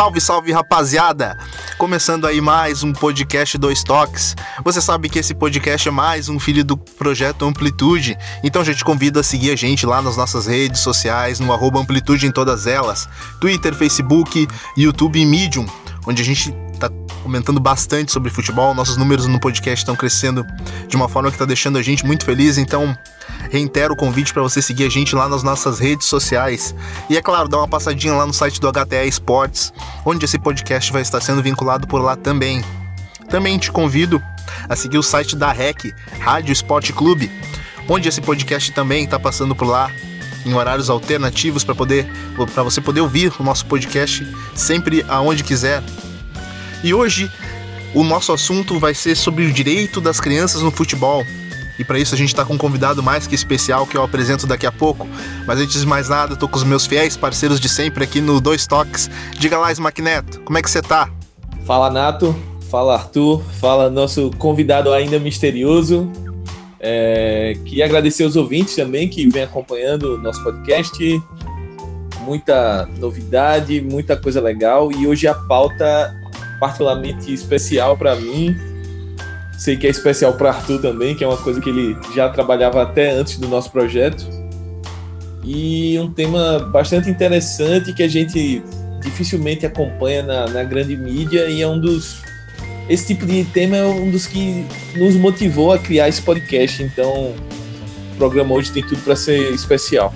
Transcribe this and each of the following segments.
Salve, salve rapaziada! Começando aí mais um podcast Dois Toques. Você sabe que esse podcast é mais um filho do projeto Amplitude, então já te convido a seguir a gente lá nas nossas redes sociais, no Amplitude em todas elas: Twitter, Facebook, YouTube e Medium, onde a gente comentando bastante sobre futebol. Nossos números no podcast estão crescendo de uma forma que está deixando a gente muito feliz, então reitero o convite para você seguir a gente lá nas nossas redes sociais. E é claro, dá uma passadinha lá no site do HTA Esportes, onde esse podcast vai estar sendo vinculado por lá também. Também te convido a seguir o site da REC, Rádio Esporte Clube, onde esse podcast também está passando por lá em horários alternativos para poder para você poder ouvir o nosso podcast sempre aonde quiser. E hoje o nosso assunto vai ser sobre o direito das crianças no futebol. E para isso a gente está com um convidado mais que especial que eu apresento daqui a pouco. Mas antes de mais nada, estou com os meus fiéis parceiros de sempre aqui no Dois Toques. Diga lá, Smack Neto, como é que você tá? Fala, Nato. Fala, Arthur. Fala, nosso convidado ainda misterioso. É, queria agradecer aos ouvintes também que vem acompanhando o nosso podcast. Muita novidade, muita coisa legal. E hoje a pauta particularmente especial para mim Sei que é especial para Arthur também, que é uma coisa que ele já trabalhava até antes do nosso projeto. E um tema bastante interessante que a gente dificilmente acompanha na, na grande mídia e é um dos. Esse tipo de tema é um dos que nos motivou a criar esse podcast. Então, o programa hoje tem tudo para ser especial.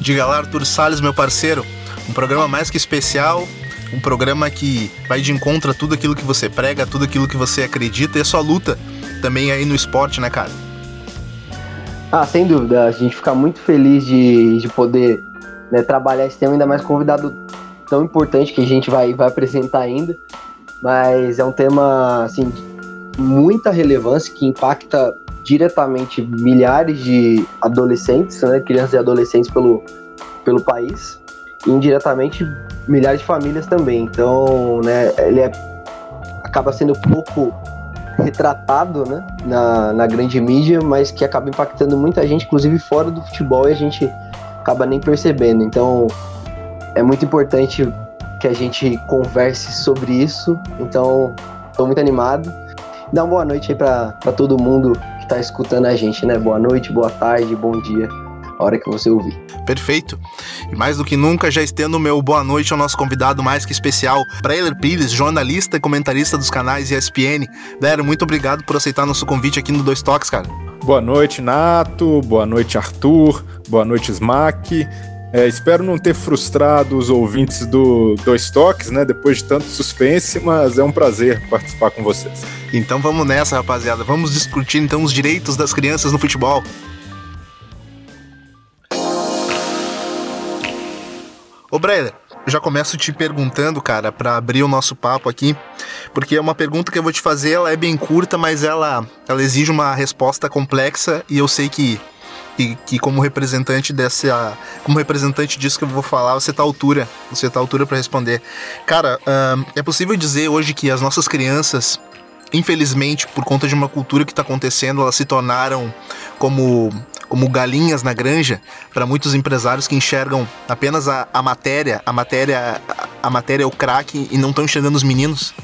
Diga lá, Arthur Salles, meu parceiro. Um programa mais que especial um programa que vai de encontro a tudo aquilo que você prega, tudo aquilo que você acredita e a sua luta também aí no esporte, né, cara? Ah, sem dúvida. A gente fica muito feliz de, de poder né, trabalhar esse tema, ainda mais convidado tão importante que a gente vai, vai apresentar ainda. Mas é um tema, assim, de muita relevância que impacta diretamente milhares de adolescentes, né, crianças e adolescentes pelo, pelo país indiretamente milhares de famílias também. Então, né, ele é, acaba sendo pouco retratado né, na, na grande mídia, mas que acaba impactando muita gente, inclusive fora do futebol, e a gente acaba nem percebendo. Então, é muito importante que a gente converse sobre isso. Então, estou muito animado. Dá uma boa noite aí para todo mundo que está escutando a gente, né? Boa noite, boa tarde, bom dia a hora que você ouvir. Perfeito. E mais do que nunca, já estendo o meu boa noite ao nosso convidado mais que especial, Brailer Pires, jornalista e comentarista dos canais ESPN. Dero, muito obrigado por aceitar nosso convite aqui no Dois Toques, cara. Boa noite, Nato. Boa noite, Arthur. Boa noite, Smack. É, espero não ter frustrado os ouvintes do Dois Toques, né? Depois de tanto suspense, mas é um prazer participar com vocês. Então vamos nessa, rapaziada. Vamos discutir então os direitos das crianças no futebol. Ô, Breder, eu já começo te perguntando, cara, para abrir o nosso papo aqui, porque é uma pergunta que eu vou te fazer, ela é bem curta, mas ela, ela exige uma resposta complexa e eu sei que, que, que como representante dessa, como representante disso que eu vou falar, você tá à altura, você tá à altura para responder. Cara, é possível dizer hoje que as nossas crianças infelizmente, por conta de uma cultura que está acontecendo, elas se tornaram como como galinhas na granja para muitos empresários que enxergam apenas a, a matéria, a matéria, a, matéria é o craque e não estão enxergando os meninos?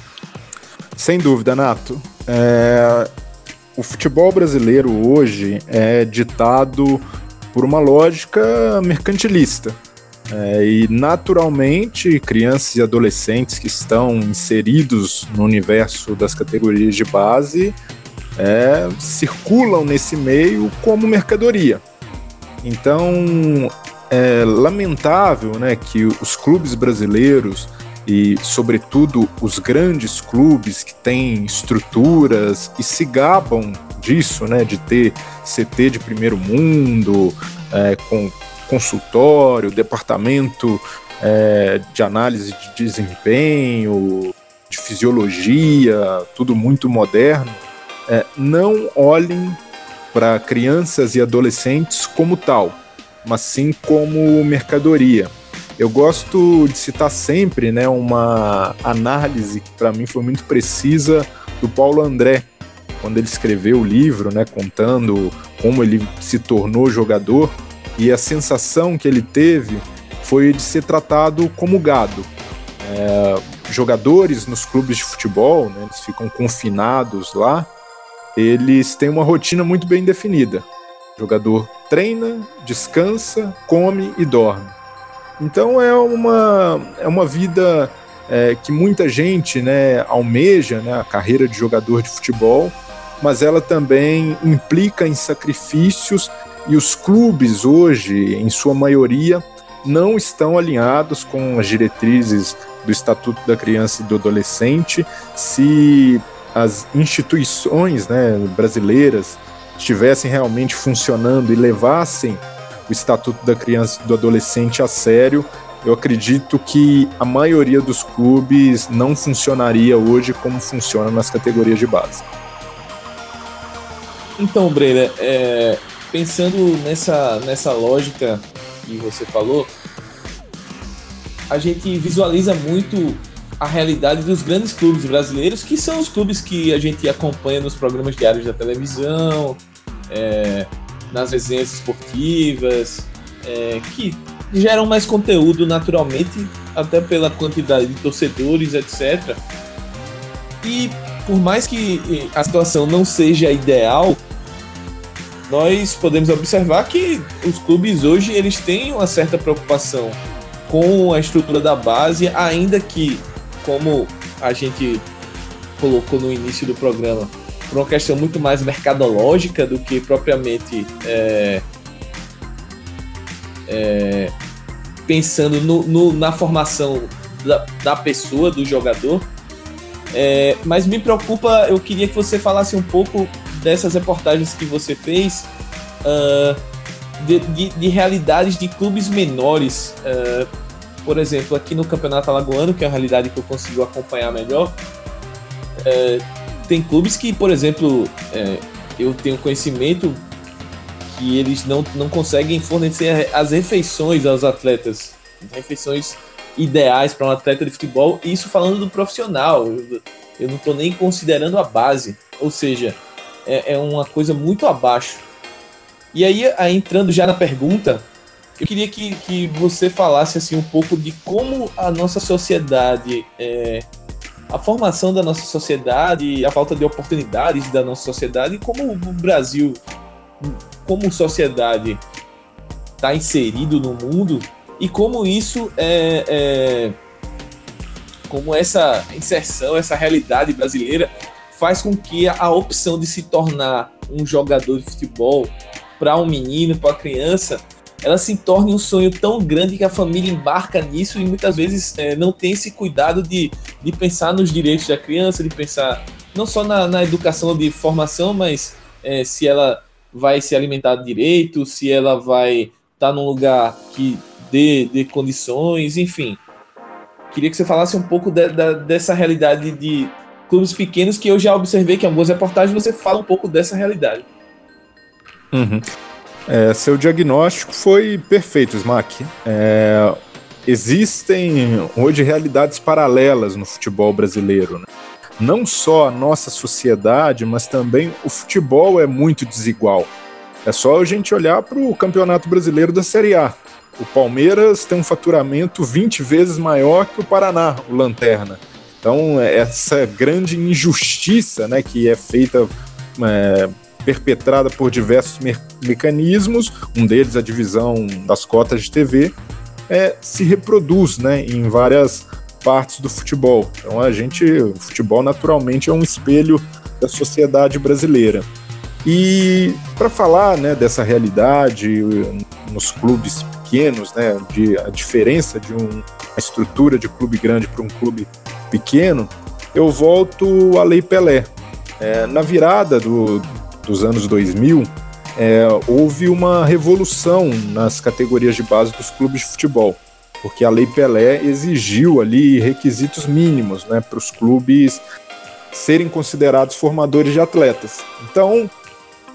Sem dúvida, Nato. É... O futebol brasileiro hoje é ditado por uma lógica mercantilista. É, e naturalmente, crianças e adolescentes que estão inseridos no universo das categorias de base é, circulam nesse meio como mercadoria. Então, é lamentável né, que os clubes brasileiros e, sobretudo, os grandes clubes que têm estruturas e se gabam disso, né, de ter CT de primeiro mundo, é, com consultório, departamento é, de análise de desempenho, de fisiologia, tudo muito moderno é, não olhem para crianças e adolescentes como tal, mas sim como mercadoria. Eu gosto de citar sempre né, uma análise que para mim foi muito precisa do Paulo André, quando ele escreveu o livro, né, contando como ele se tornou jogador e a sensação que ele teve foi de ser tratado como gado. É, jogadores nos clubes de futebol, né, eles ficam confinados lá, eles têm uma rotina muito bem definida. O jogador treina, descansa, come e dorme. Então é uma, é uma vida é, que muita gente né, almeja, né, a carreira de jogador de futebol, mas ela também implica em sacrifícios e os clubes hoje, em sua maioria, não estão alinhados com as diretrizes do Estatuto da Criança e do Adolescente. Se as instituições né, brasileiras estivessem realmente funcionando e levassem o Estatuto da Criança e do Adolescente a sério, eu acredito que a maioria dos clubes não funcionaria hoje como funciona nas categorias de base. Então, Breira, é, pensando nessa, nessa lógica que você falou, a gente visualiza muito a realidade dos grandes clubes brasileiros, que são os clubes que a gente acompanha nos programas diários da televisão, é, nas resenhas esportivas, é, que geram mais conteúdo naturalmente, até pela quantidade de torcedores, etc. E por mais que a situação não seja ideal, nós podemos observar que os clubes hoje eles têm uma certa preocupação com a estrutura da base, ainda que, como a gente colocou no início do programa, por uma questão muito mais mercadológica do que propriamente é, é, pensando no, no, na formação da, da, pessoa, do jogador. É, mas me preocupa, eu queria que você falasse um pouco dessas reportagens que você fez, uh, de, de, de, realidades de clubes menores. Uh, por exemplo, aqui no Campeonato Alagoano, que é a realidade que eu consigo acompanhar melhor, uh, tem clubes que, por exemplo, eu tenho conhecimento que eles não, não conseguem fornecer as refeições aos atletas, refeições ideais para um atleta de futebol, isso falando do profissional, eu, eu não estou nem considerando a base, ou seja, é, é, uma coisa muito abaixo. E aí, aí, entrando já na pergunta, eu queria que, que você falasse assim um pouco de como a nossa sociedade, é, a formação da nossa sociedade, a falta de oportunidades da nossa sociedade, como o Brasil como sociedade está inserido no mundo e como isso é, é, como essa inserção, essa realidade brasileira faz com que a opção de se tornar um jogador de futebol para um menino, para uma criança, ela se torne um sonho tão grande que a família embarca nisso e muitas vezes é, não tem esse cuidado de, de pensar nos direitos da criança, de pensar não só na, na educação de formação, mas é, se ela vai se alimentar direito, se ela vai estar tá num lugar que dê, dê condições, enfim. Queria que você falasse um pouco de, de, dessa realidade de clubes pequenos que eu já observei que em algumas reportagens você fala um pouco dessa realidade. Uhum. É, seu diagnóstico foi perfeito, Smack. É, existem hoje realidades paralelas no futebol brasileiro. Né? não só a nossa sociedade, mas também o futebol é muito desigual. É só a gente olhar para o Campeonato Brasileiro da Série A. O Palmeiras tem um faturamento 20 vezes maior que o Paraná, o Lanterna. Então, essa grande injustiça né, que é feita, é, perpetrada por diversos me mecanismos, um deles a divisão das cotas de TV, é, se reproduz né, em várias partes do futebol. Então a gente, o futebol naturalmente é um espelho da sociedade brasileira. E para falar né, dessa realidade nos clubes pequenos, né, de, a diferença de um, uma estrutura de clube grande para um clube pequeno, eu volto à Lei Pelé. É, na virada do, dos anos 2000, é, houve uma revolução nas categorias de base dos clubes de futebol porque a Lei Pelé exigiu ali requisitos mínimos né, para os clubes serem considerados formadores de atletas. Então,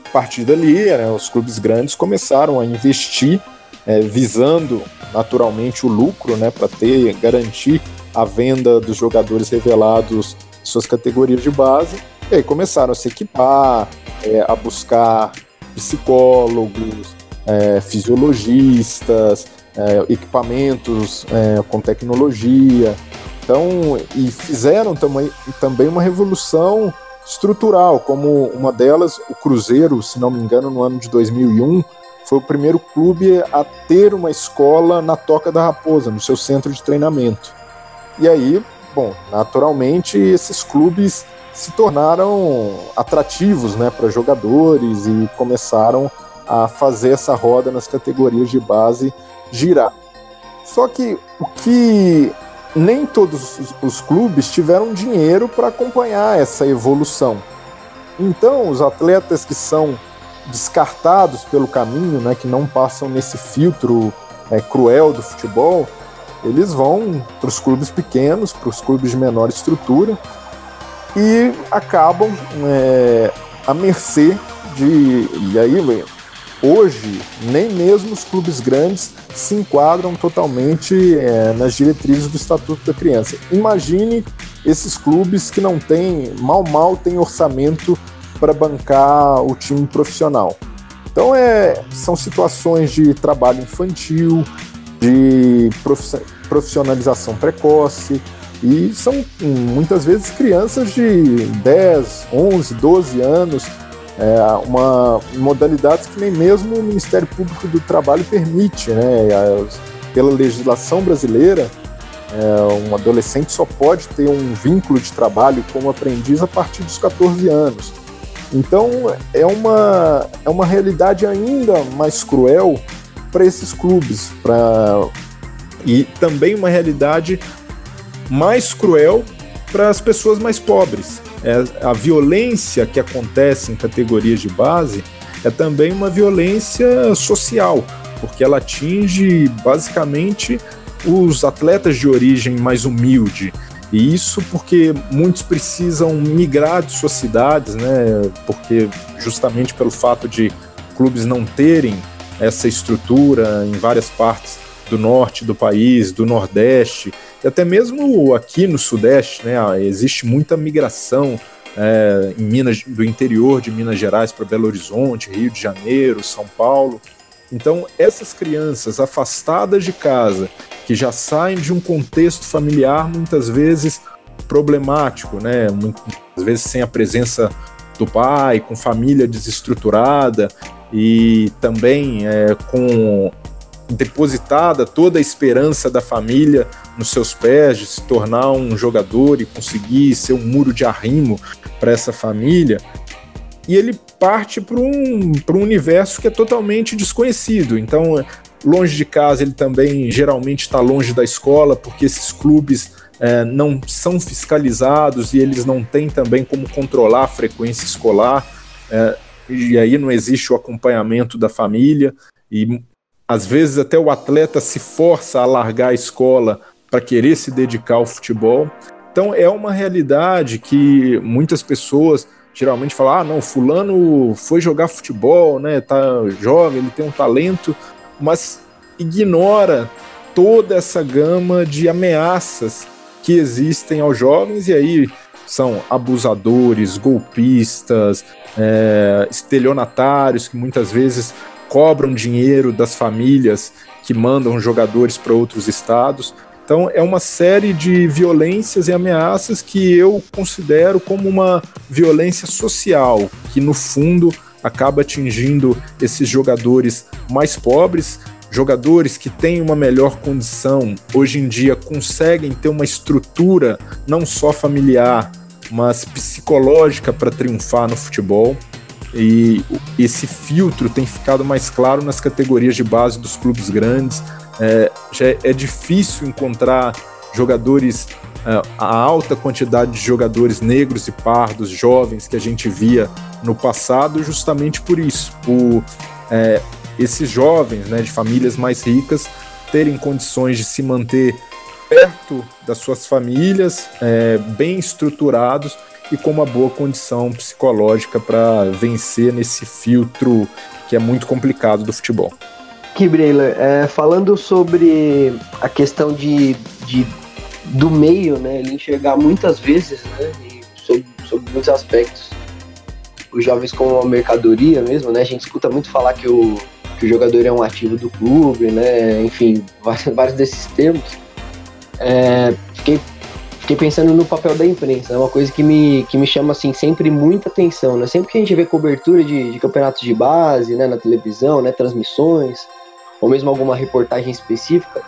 a partir dali, né, os clubes grandes começaram a investir, é, visando naturalmente o lucro, né, para ter garantir a venda dos jogadores revelados suas categorias de base. E aí começaram a se equipar, é, a buscar psicólogos, é, fisiologistas, é, equipamentos é, com tecnologia. Então, e fizeram também, também uma revolução estrutural, como uma delas, o Cruzeiro, se não me engano, no ano de 2001, foi o primeiro clube a ter uma escola na Toca da Raposa, no seu centro de treinamento. E aí, bom, naturalmente esses clubes se tornaram atrativos né, para jogadores e começaram a fazer essa roda nas categorias de base girar. Só que o que nem todos os clubes tiveram dinheiro para acompanhar essa evolução. Então, os atletas que são descartados pelo caminho, né, que não passam nesse filtro é, cruel do futebol, eles vão para os clubes pequenos, para os clubes de menor estrutura e acabam é, à mercê de. E aí, hoje, nem mesmo os clubes grandes se enquadram totalmente é, nas diretrizes do Estatuto da Criança. Imagine esses clubes que não têm, mal mal têm orçamento para bancar o time profissional. Então é, são situações de trabalho infantil, de profissionalização precoce, e são muitas vezes crianças de 10, 11, 12 anos, é, uma modalidades que nem mesmo o Ministério Público do Trabalho permite, né? Pela legislação brasileira, é, um adolescente só pode ter um vínculo de trabalho como aprendiz a partir dos 14 anos. Então é uma, é uma realidade ainda mais cruel para esses clubes, pra, e também uma realidade mais cruel para as pessoas mais pobres. É, a violência que acontece em categorias de base é também uma violência social, porque ela atinge basicamente os atletas de origem mais humilde. E isso porque muitos precisam migrar de suas cidades, né? Porque justamente pelo fato de clubes não terem essa estrutura em várias partes do norte do país, do nordeste, e até mesmo aqui no Sudeste, né, existe muita migração é, em Minas, do interior de Minas Gerais para Belo Horizonte, Rio de Janeiro, São Paulo. Então, essas crianças afastadas de casa, que já saem de um contexto familiar muitas vezes problemático, né? Muitas vezes sem a presença do pai, com família desestruturada e também é, com depositada toda a esperança da família nos seus pés de se tornar um jogador e conseguir ser um muro de arrimo para essa família. E ele parte para um, um universo que é totalmente desconhecido. Então, longe de casa, ele também geralmente está longe da escola, porque esses clubes é, não são fiscalizados e eles não têm também como controlar a frequência escolar. É, e aí não existe o acompanhamento da família. E às vezes até o atleta se força a largar a escola para querer se dedicar ao futebol. Então é uma realidade que muitas pessoas geralmente falam: "Ah, não, fulano foi jogar futebol, né? Tá jovem, ele tem um talento", mas ignora toda essa gama de ameaças que existem aos jovens e aí são abusadores, golpistas, é, estelionatários que muitas vezes cobram dinheiro das famílias que mandam jogadores para outros estados. Então é uma série de violências e ameaças que eu considero como uma violência social, que no fundo acaba atingindo esses jogadores mais pobres, jogadores que têm uma melhor condição, hoje em dia conseguem ter uma estrutura não só familiar, mas psicológica para triunfar no futebol. E esse filtro tem ficado mais claro nas categorias de base dos clubes grandes. É, já é difícil encontrar jogadores, é, a alta quantidade de jogadores negros e pardos, jovens que a gente via no passado, justamente por isso, por é, esses jovens né, de famílias mais ricas terem condições de se manter perto das suas famílias, é, bem estruturados e com uma boa condição psicológica para vencer nesse filtro que é muito complicado do futebol. Kibreiler, é, falando sobre a questão de, de, do meio, né, ele enxergar muitas vezes, né, muitos aspectos, os jovens como uma mercadoria mesmo, né, a gente escuta muito falar que o, que o jogador é um ativo do clube, né? Enfim, vários desses termos. É, fiquei, fiquei pensando no papel da imprensa, é uma coisa que me, que me chama assim sempre muita atenção, né? Sempre que a gente vê cobertura de, de campeonatos de base, né, na televisão, né, transmissões, ou mesmo alguma reportagem específica,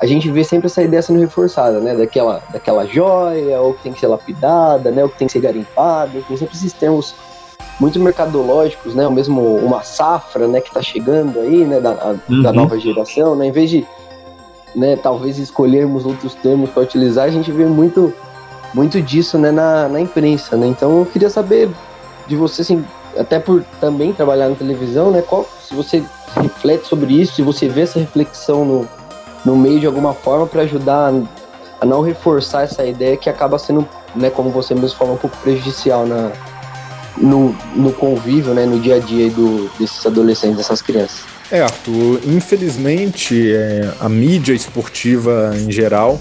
a gente vê sempre essa ideia sendo reforçada, né? Daquela, daquela joia, ou que tem que ser lapidada, né? Ou que tem que ser garimpada, enfim, sempre esses termos muito mercadológicos, né? O mesmo uma safra, né? Que está chegando aí, né? Da, a, uhum. da nova geração, né? Em vez de, né? Talvez escolhermos outros termos para utilizar, a gente vê muito, muito disso, né? Na, na imprensa, né? Então eu queria saber de você, assim, até por também trabalhar na televisão, né? Qual, se você reflete sobre isso, se você vê essa reflexão no no meio de alguma forma para ajudar a não reforçar essa ideia que acaba sendo, né, como você mesmo falou, um pouco prejudicial na, no, no convívio, né, no dia a dia do, desses adolescentes, dessas crianças. É, Arthur, infelizmente é, a mídia esportiva em geral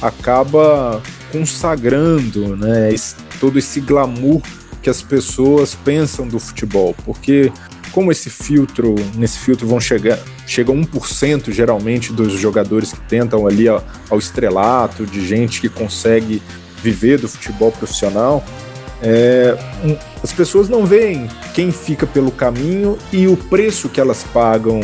acaba consagrando né, esse, todo esse glamour que as pessoas pensam do futebol, porque como esse filtro, nesse filtro vão chegar, chega 1% geralmente dos jogadores que tentam ali ao, ao estrelato, de gente que consegue viver do futebol profissional, é, as pessoas não veem quem fica pelo caminho e o preço que elas pagam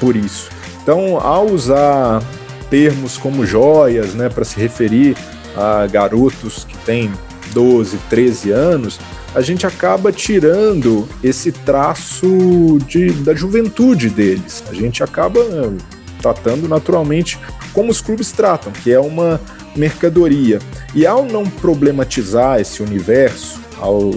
por isso. Então, ao usar termos como joias, né, para se referir a garotos que têm 12, 13 anos, a gente acaba tirando esse traço de, da juventude deles. A gente acaba eh, tratando naturalmente como os clubes tratam, que é uma mercadoria. E ao não problematizar esse universo, ao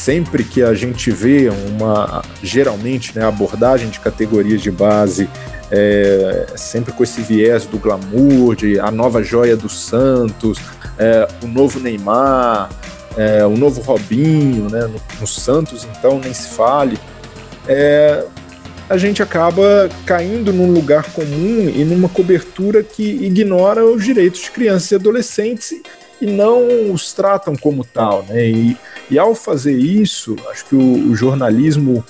sempre que a gente vê uma geralmente né, abordagem de categorias de base é, sempre com esse viés do glamour, de a nova joia do Santos, é, o novo Neymar, é, o novo Robinho, né, no, no, Santos, então, nem se fale. É, a gente acaba caindo num lugar comum e numa cobertura que ignora os direitos de crianças e adolescentes e não os tratam como tal. Né? E, e ao fazer isso, acho que o, o jornalismo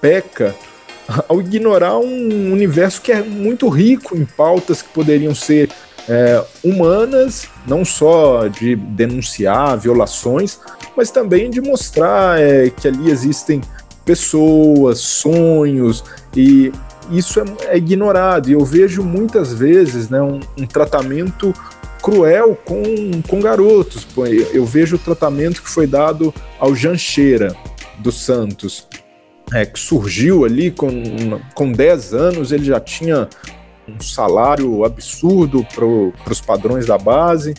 peca ao ignorar um universo que é muito rico em pautas que poderiam ser é, humanas, não só de denunciar violações, mas também de mostrar é, que ali existem pessoas, sonhos, e isso é, é ignorado. E eu vejo muitas vezes né, um, um tratamento cruel com, com garotos. Eu vejo o tratamento que foi dado ao Jancheira dos Santos, é, que surgiu ali com, com 10 anos, ele já tinha um salário absurdo para os padrões da base.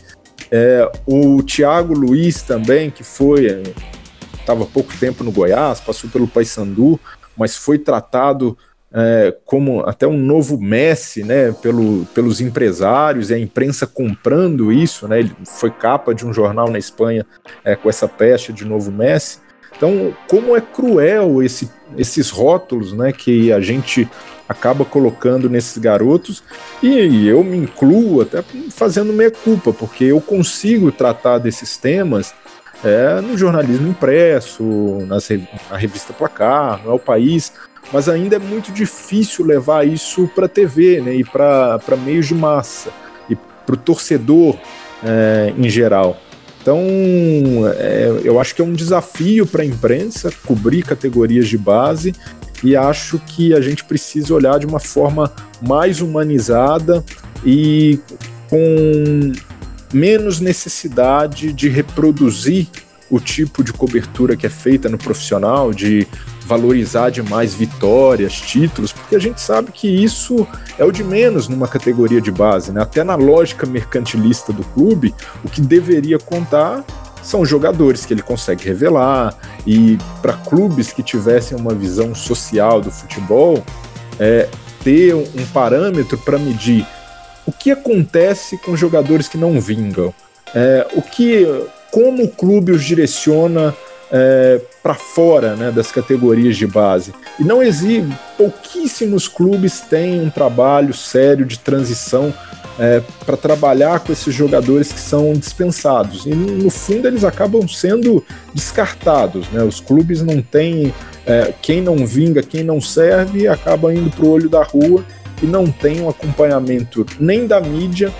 É, o Thiago Luiz também, que foi estava pouco tempo no Goiás, passou pelo Paysandu, mas foi tratado é, como até um novo Messi, né, pelo, pelos empresários e a imprensa comprando isso, né, ele foi capa de um jornal na Espanha é, com essa peste de novo Messi. Então, como é cruel esse, esses rótulos, né, que a gente acaba colocando nesses garotos e eu me incluo até fazendo meia culpa, porque eu consigo tratar desses temas é, no jornalismo impresso, nas, na revista Placar, no El País, mas ainda é muito difícil levar isso para a TV né, e para meios de massa e para o torcedor é, em geral. Então, é, eu acho que é um desafio para a imprensa cobrir categorias de base e acho que a gente precisa olhar de uma forma mais humanizada e com menos necessidade de reproduzir o tipo de cobertura que é feita no profissional, de valorizar demais vitórias, títulos, porque a gente sabe que isso é o de menos numa categoria de base, né? Até na lógica mercantilista do clube, o que deveria contar são jogadores que ele consegue revelar e para clubes que tivessem uma visão social do futebol é, ter um, parâmetro para medir o que acontece com jogadores que não vingam é, o que como o clube os direciona é, para fora né, das categorias de base e não existe pouquíssimos clubes têm um trabalho sério de transição é, para trabalhar com esses jogadores que são dispensados. E no fundo eles acabam sendo descartados. Né? Os clubes não têm. É, quem não vinga, quem não serve, acaba indo para o olho da rua e não tem um acompanhamento nem da mídia,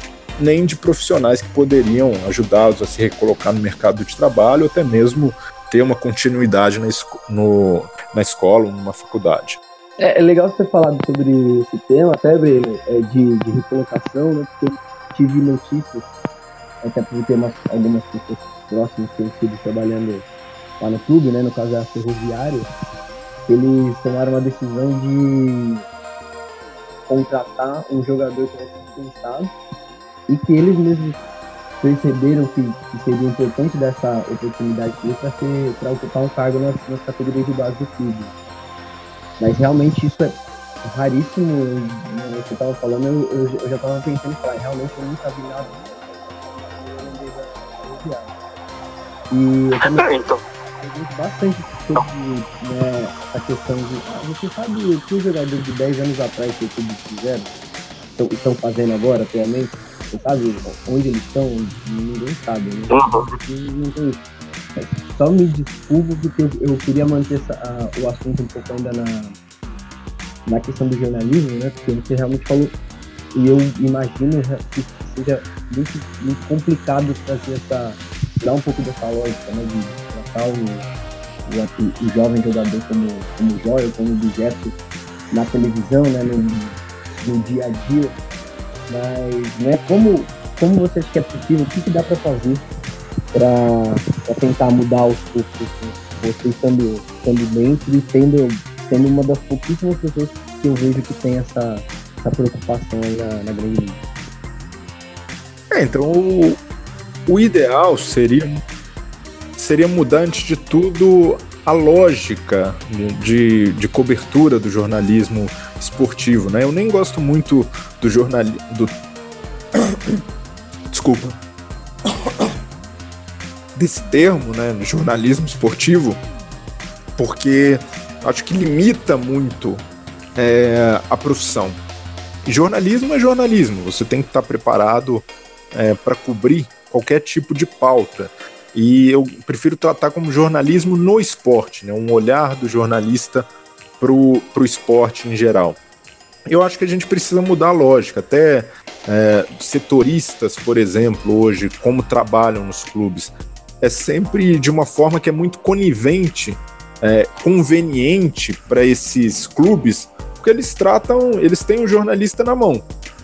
nem de profissionais que poderiam ajudá-los a se recolocar no mercado de trabalho, ou até mesmo ter uma continuidade na, no, na escola ou numa faculdade. É, é, legal você falar sobre esse tema, até é, de, de recolocação, né? Porque eu tive notícias, até por ter umas, algumas pessoas próximas que estive trabalhando lá no clube, né? No caso é a Ferroviária, eles tomaram uma decisão de contratar um jogador que era dispensado e que eles mesmos perceberam que, que seria importante dessa oportunidade para ocupar um cargo nas, nas categorias de base do clube. Mas realmente isso é raríssimo. Né, você estava falando, eu, eu, eu já estava pensando, falar, realmente eu nunca vi nada. E eu também é, então. bastante sobre né, a questão de. Ah, você sabe o que os jogadores de 10 anos atrás que eles fizeram? Estão, estão fazendo agora, atualmente? Você sabe onde eles estão? Ninguém sabe, né? Uhum. Só me desculpo porque eu, eu queria manter essa, a, o assunto um pouco ainda na, na questão do jornalismo, né? Porque você realmente falou, e eu imagino que seja muito, muito complicado trazer essa, dar um pouco dessa lógica, né? De tratar o, o, o jovem jogador como, como joia, como objeto na televisão, né? No, no dia a dia. Mas, né? Como, como você acha que é possível? O que, que dá para fazer para tentar mudar aos poucos, assim, você estando, estando dentro e sendo, sendo uma das pouquíssimas pessoas que eu vejo que tem essa, essa preocupação aí na, na grande mídia. É, então o, o ideal seria, seria mudar antes de tudo a lógica de, de cobertura do jornalismo esportivo, né? Eu nem gosto muito do jornalismo. Do... Desculpa desse termo, né, jornalismo esportivo, porque acho que limita muito é, a profissão. Jornalismo é jornalismo, você tem que estar preparado é, para cobrir qualquer tipo de pauta. E eu prefiro tratar como jornalismo no esporte, né, um olhar do jornalista para o esporte em geral. Eu acho que a gente precisa mudar a lógica, até é, setoristas, por exemplo, hoje, como trabalham nos clubes é sempre de uma forma que é muito conivente, é, conveniente para esses clubes, porque eles tratam, eles têm o um jornalista na mão.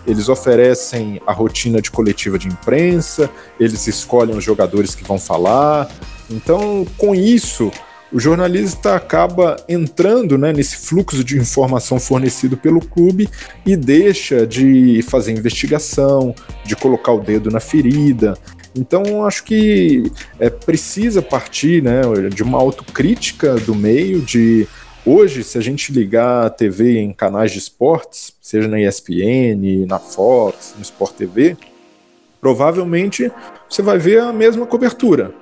Eles oferecem a rotina de coletiva de imprensa, eles escolhem os jogadores que vão falar. Então, com isso, o jornalista acaba entrando né, nesse fluxo de informação fornecido pelo clube e deixa de fazer investigação, de colocar o dedo na ferida, então, acho que é, precisa partir né, de uma autocrítica do meio, de hoje, se a gente ligar a TV em canais de esportes, seja na ESPN, na Fox, no Sport TV, provavelmente você vai ver a mesma cobertura.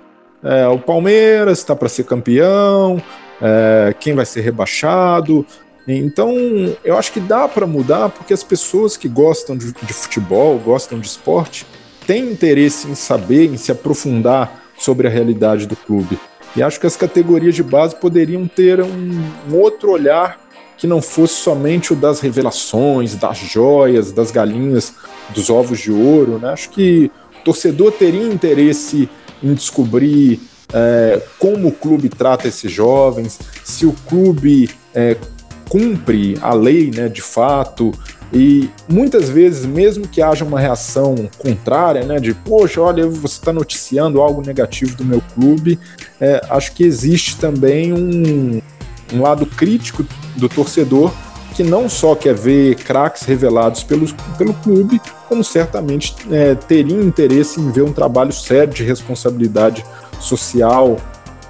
É, o Palmeiras está para ser campeão, é, quem vai ser rebaixado. Então, eu acho que dá para mudar porque as pessoas que gostam de, de futebol, gostam de esporte, tem interesse em saber, em se aprofundar sobre a realidade do clube. E acho que as categorias de base poderiam ter um, um outro olhar que não fosse somente o das revelações, das joias, das galinhas, dos ovos de ouro. Né? Acho que o torcedor teria interesse em descobrir é, como o clube trata esses jovens, se o clube é, cumpre a lei né, de fato, e muitas vezes, mesmo que haja uma reação contrária, né, de poxa, olha, você está noticiando algo negativo do meu clube, é, acho que existe também um, um lado crítico do torcedor que não só quer ver craques revelados pelo, pelo clube, como certamente é, teria interesse em ver um trabalho sério de responsabilidade social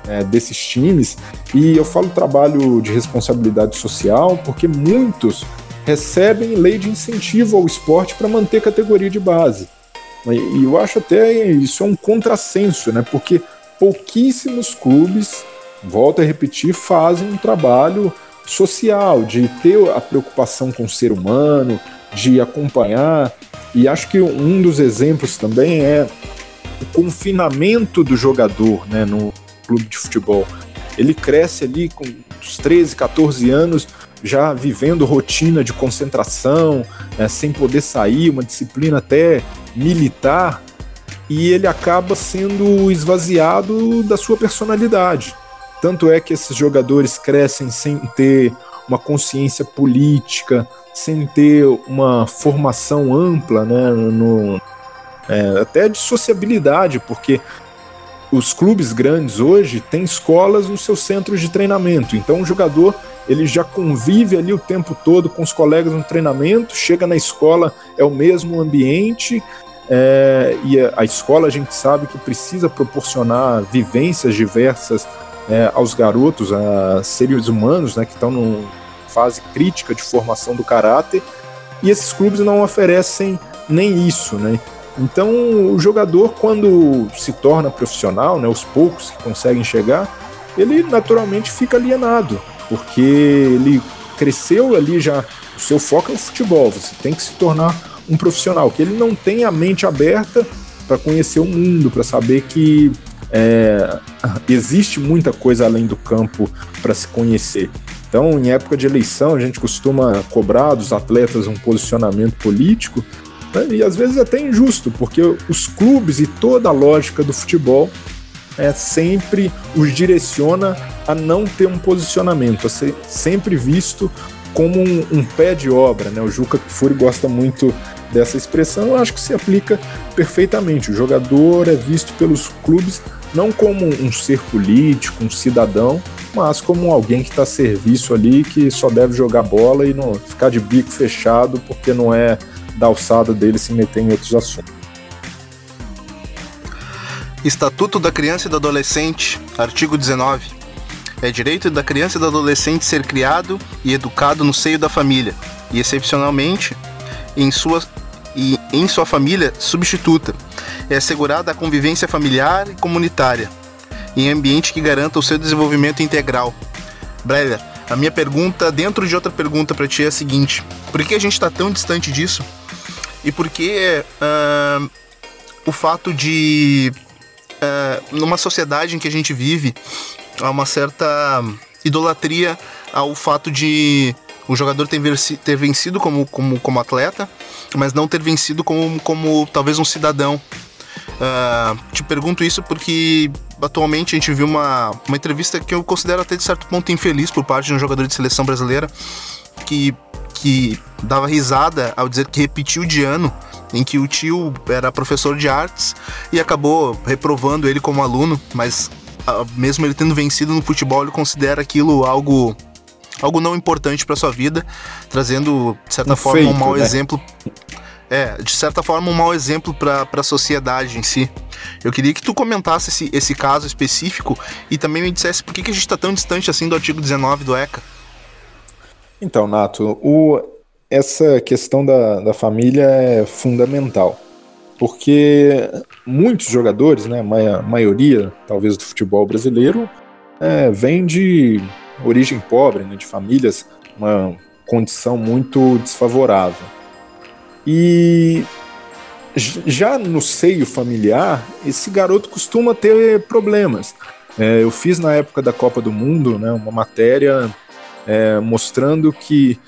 é, desses times. E eu falo trabalho de responsabilidade social porque muitos recebem lei de incentivo ao esporte para manter categoria de base. E eu acho até isso é um contrassenso, né? Porque pouquíssimos clubes, volto a repetir, fazem um trabalho social, de ter a preocupação com o ser humano, de acompanhar. E acho que um dos exemplos também é o confinamento do jogador né, no clube de futebol. Ele cresce ali com os 13, 14 anos, já vivendo rotina de concentração, né, sem poder sair, uma disciplina até militar, e ele acaba sendo esvaziado da sua personalidade. Tanto é que esses jogadores crescem sem ter uma consciência política, sem ter uma formação ampla, né, no, é, até de sociabilidade, porque os clubes grandes hoje têm escolas nos seus centros de treinamento. Então o jogador ele já convive ali o tempo todo com os colegas no treinamento, chega na escola, é o mesmo ambiente. É, e a, escola a gente sabe que precisa proporcionar vivências diversas é, aos garotos, a seres humanos né, que estão numa fase crítica de formação do caráter, e esses clubes não oferecem nem isso. Né? Então, o jogador, quando se torna profissional, né, os poucos que conseguem chegar, ele naturalmente fica alienado, porque ele cresceu ali já. O seu foco é o futebol, você tem que se tornar um profissional, que ele não tem a mente aberta para conhecer o mundo, para saber que é, existe muita coisa além do campo para se conhecer. Então, em época de eleição, a gente costuma cobrar dos atletas um posicionamento político, né? e às vezes até injusto, porque os clubes e toda a lógica do futebol é, sempre os direciona a não ter um posicionamento, a ser sempre visto como um, um pé de obra. Né? O Juca Kfouri gosta muito dessa expressão, eu acho que se aplica perfeitamente. O jogador é visto pelos clubes não como um ser político, um cidadão, mas como alguém que está a serviço ali, que só deve jogar bola e não ficar de bico fechado porque não é da alçada dele se meter em outros assuntos. Estatuto da Criança e do Adolescente, artigo 19. É direito da criança e do adolescente ser criado e educado no seio da família, e excepcionalmente em sua, e em sua família substituta. É assegurada a convivência familiar e comunitária, em ambiente que garanta o seu desenvolvimento integral. Breler, a minha pergunta, dentro de outra pergunta para ti, é a seguinte: por que a gente está tão distante disso? E por que uh, o fato de, uh, numa sociedade em que a gente vive, há uma certa idolatria ao fato de o jogador ter, ter vencido como, como, como atleta, mas não ter vencido como, como talvez um cidadão. Uh, te pergunto isso porque atualmente a gente viu uma, uma entrevista que eu considero até de certo ponto infeliz por parte de um jogador de seleção brasileira que, que dava risada ao dizer que repetiu de ano em que o tio era professor de artes e acabou reprovando ele como aluno, mas uh, mesmo ele tendo vencido no futebol, ele considera aquilo algo algo não importante para sua vida, trazendo de certa um forma feito, um mau né? exemplo. É, de certa forma um mau exemplo para a sociedade em si. Eu queria que tu comentasse esse, esse caso específico e também me dissesse por que, que a gente está tão distante assim do artigo 19 do ECA. Então, Nato, o, essa questão da, da família é fundamental. Porque muitos jogadores, né, a maioria talvez do futebol brasileiro, é, vem de origem pobre, né, de famílias, uma condição muito desfavorável. E já no seio familiar, esse garoto costuma ter problemas. É, eu fiz na época da Copa do Mundo né, uma matéria é, mostrando que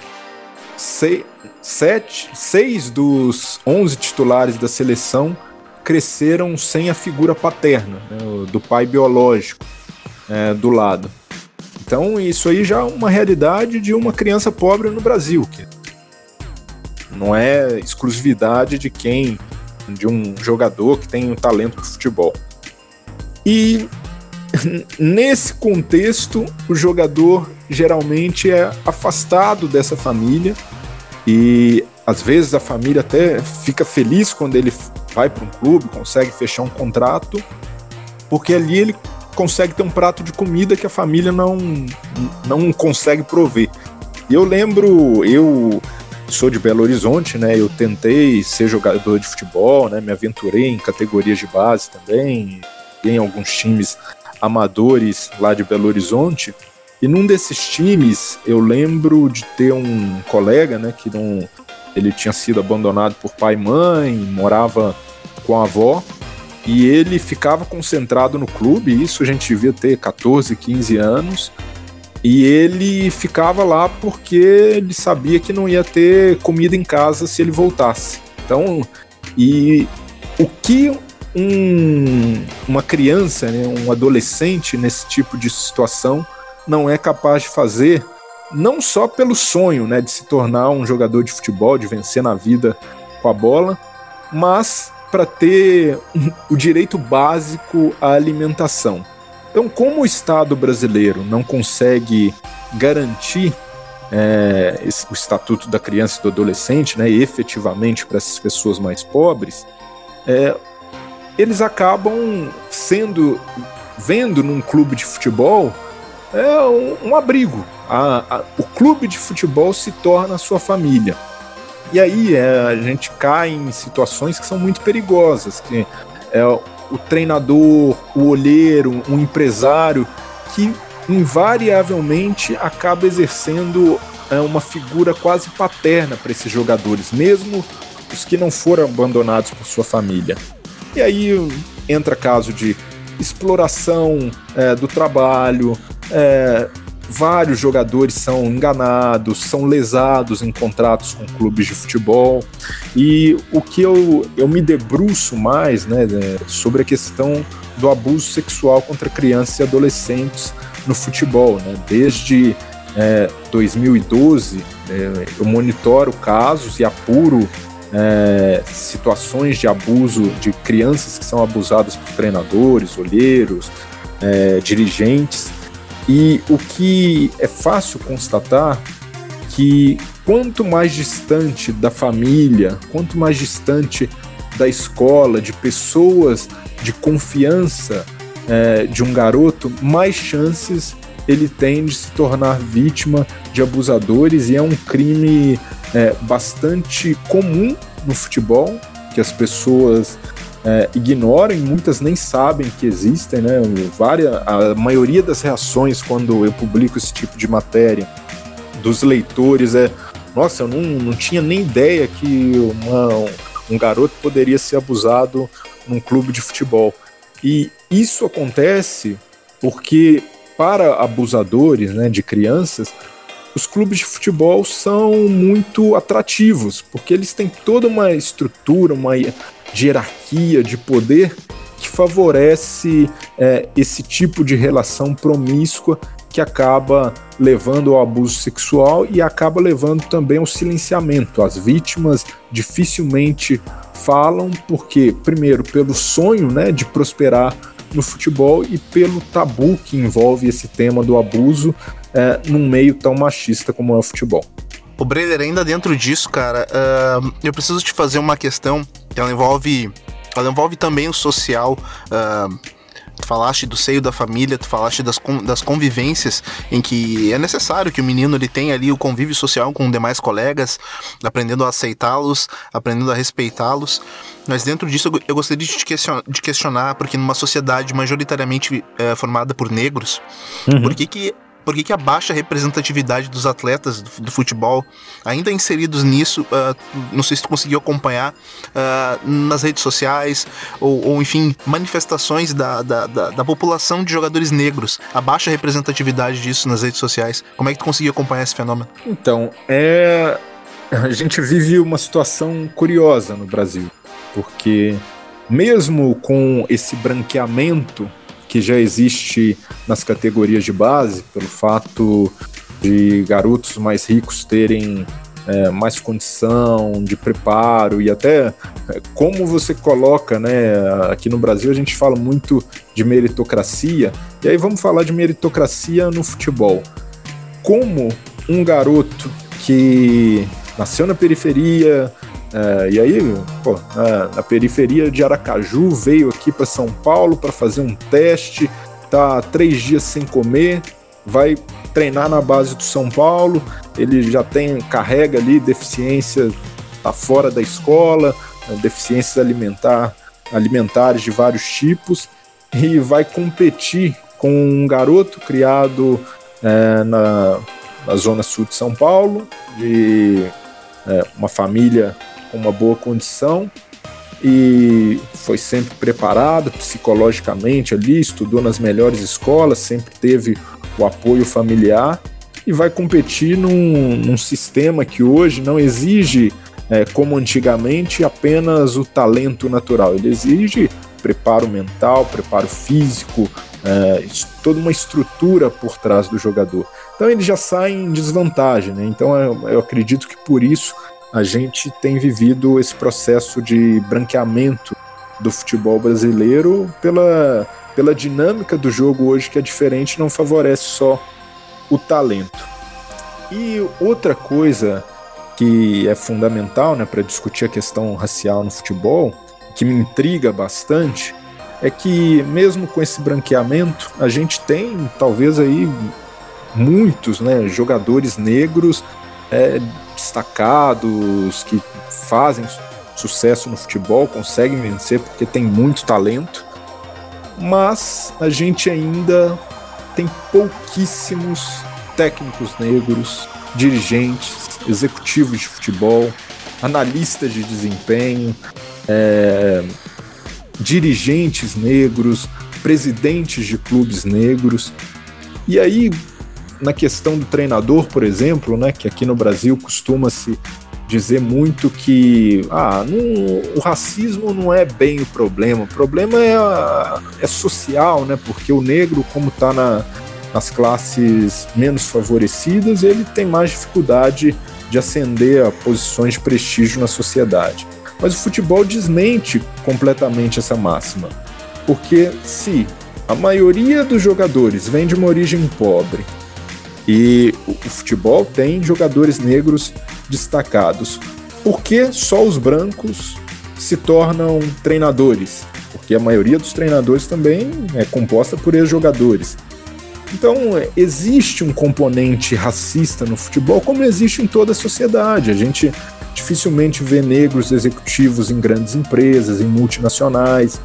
sei, sete, seis dos onze titulares da seleção cresceram sem a figura paterna, né, do pai biológico é, do lado. Então, isso aí já é uma realidade de uma criança pobre no Brasil. Não é exclusividade de quem, de um jogador que tem um talento para futebol. E nesse contexto, o jogador geralmente é afastado dessa família e às vezes a família até fica feliz quando ele vai para um clube, consegue fechar um contrato, porque ali ele consegue ter um prato de comida que a família não, não consegue prover. Eu lembro, eu sou de Belo Horizonte, né? Eu tentei ser jogador de futebol, né? Me aventurei em categorias de base também, em alguns times amadores lá de Belo Horizonte. E num desses times, eu lembro de ter um colega, né, que não ele tinha sido abandonado por pai e mãe, morava com a avó, e ele ficava concentrado no clube, isso a gente devia ter 14, 15 anos, e ele ficava lá porque ele sabia que não ia ter comida em casa se ele voltasse. Então, e o que um, uma criança, né, um adolescente nesse tipo de situação não é capaz de fazer, não só pelo sonho né, de se tornar um jogador de futebol, de vencer na vida com a bola, mas para ter o direito básico à alimentação. Então, como o Estado brasileiro não consegue garantir é, esse, o estatuto da criança e do adolescente, né, efetivamente para essas pessoas mais pobres, é, eles acabam sendo vendo num clube de futebol é um, um abrigo. A, a, o clube de futebol se torna a sua família. E aí é, a gente cai em situações que são muito perigosas, que é o treinador, o olheiro, um empresário que invariavelmente acaba exercendo é, uma figura quase paterna para esses jogadores, mesmo os que não foram abandonados por sua família. E aí entra caso de exploração é, do trabalho, é, vários jogadores são enganados, são lesados em contratos com clubes de futebol. E o que eu, eu me debruço mais né, é, sobre a questão do abuso sexual contra crianças e adolescentes no futebol. Né? Desde é, 2012, é, eu monitoro casos e apuro é, situações de abuso de crianças que são abusadas por treinadores, olheiros, é, dirigentes. E o que é fácil constatar que quanto mais distante da família, quanto mais distante da escola, de pessoas de confiança é, de um garoto, mais chances ele tem de se tornar vítima de abusadores e é um crime é, bastante comum no futebol que as pessoas é, ignoram e muitas nem sabem que existem, né? Várias, a maioria das reações quando eu publico esse tipo de matéria dos leitores é nossa, eu não, não tinha nem ideia que uma, um garoto poderia ser abusado num clube de futebol. E isso acontece porque para abusadores né, de crianças, os clubes de futebol são muito atrativos, porque eles têm toda uma estrutura, uma hierarquia, de poder, que favorece é, esse tipo de relação promíscua que acaba levando ao abuso sexual e acaba levando também ao silenciamento. As vítimas dificilmente falam porque, primeiro, pelo sonho né, de prosperar no futebol e pelo tabu que envolve esse tema do abuso é, num meio tão machista como é o futebol. O Brenner, ainda dentro disso, cara, uh, eu preciso te fazer uma questão que ela envolve. Ela envolve também o social. Uh, tu falaste do seio da família, tu falaste das, das convivências em que é necessário que o menino ele tenha ali o convívio social com demais colegas, aprendendo a aceitá-los, aprendendo a respeitá-los. Mas dentro disso eu gostaria de te questionar, de questionar porque numa sociedade majoritariamente é, formada por negros, uhum. por que, que por que, que a baixa representatividade dos atletas do, do futebol, ainda inseridos nisso, uh, não sei se tu conseguiu acompanhar uh, nas redes sociais, ou, ou enfim, manifestações da, da, da, da, população de jogadores negros, a baixa representatividade disso nas redes sociais. Como é que tu conseguiu acompanhar esse fenômeno? Então, é. A gente vive uma situação curiosa no Brasil, porque mesmo com esse branqueamento que já existe nas categorias de base, pelo fato de garotos mais ricos terem é, mais condição de preparo e até é, como você coloca, né? Aqui no Brasil a gente fala muito de meritocracia, e aí vamos falar de meritocracia no futebol. Como um garoto que nasceu na periferia, é, e aí, pô, na, na, periferia de Aracaju, veio aqui para São Paulo para fazer um teste, tá três dias sem comer, vai treinar na base do São Paulo, ele já tem, carrega ali deficiência, tá fora da escola, né, deficiências alimentar, alimentares de vários tipos, e vai competir com um garoto criado é, na, na zona sul de São Paulo, de é, uma família com uma boa condição e foi sempre preparado psicologicamente ali, estudou nas melhores escolas, sempre teve o apoio familiar e vai competir num, num sistema que hoje não exige, é, como antigamente, apenas o talento natural. Ele exige preparo mental, preparo físico, é, toda uma estrutura por trás do jogador. Então ele já sai em desvantagem, né? Então eu, eu acredito que por isso a gente tem vivido esse processo de branqueamento do futebol brasileiro pela, pela dinâmica do jogo hoje que é diferente, não favorece só o talento. E outra coisa que é fundamental né, para discutir a questão racial no futebol, que me intriga bastante, é que mesmo com esse branqueamento, a gente tem talvez aí muitos né, jogadores negros é, destacados que fazem sucesso no futebol, conseguem vencer porque tem muito talento, mas a gente ainda tem pouquíssimos técnicos negros, dirigentes, executivos de futebol, analistas de desempenho, é, dirigentes negros, presidentes de clubes negros. E aí, na questão do treinador, por exemplo, né, que aqui no Brasil costuma-se dizer muito que ah, não, o racismo não é bem o problema, o problema é, é social, né, porque o negro, como está na, nas classes menos favorecidas, ele tem mais dificuldade de ascender a posições de prestígio na sociedade. Mas o futebol desmente completamente essa máxima. Porque se a maioria dos jogadores vem de uma origem pobre e o futebol tem jogadores negros destacados, por que só os brancos se tornam treinadores? Porque a maioria dos treinadores também é composta por ex-jogadores. Então, existe um componente racista no futebol, como existe em toda a sociedade. A gente dificilmente vê negros executivos em grandes empresas, em multinacionais.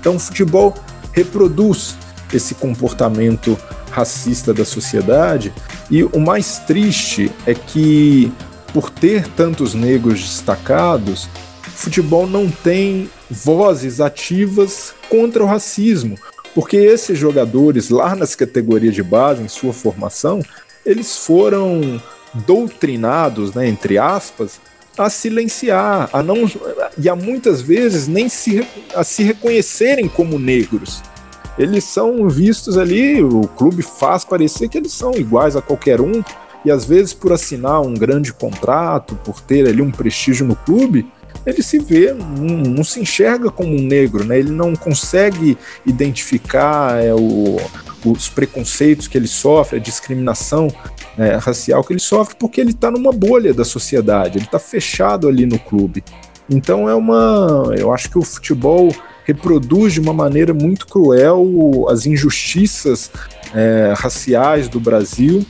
Então, o futebol reproduz esse comportamento racista da sociedade, e o mais triste é que, por ter tantos negros destacados, o futebol não tem vozes ativas contra o racismo, porque esses jogadores lá nas categorias de base, em sua formação, eles foram doutrinados, né, entre aspas, a silenciar, a não e a muitas vezes nem se, a se reconhecerem como negros. Eles são vistos ali, o clube faz parecer que eles são iguais a qualquer um, e às vezes por assinar um grande contrato, por ter ali um prestígio no clube, ele se vê, não, não, se enxerga como um negro, né? Ele não consegue identificar é, o, os preconceitos que ele sofre, a discriminação é, racial que ele sofre, porque ele está numa bolha da sociedade, ele está fechado ali no clube. Então é uma, eu acho que o futebol reproduz de uma maneira muito cruel as injustiças é, raciais do Brasil.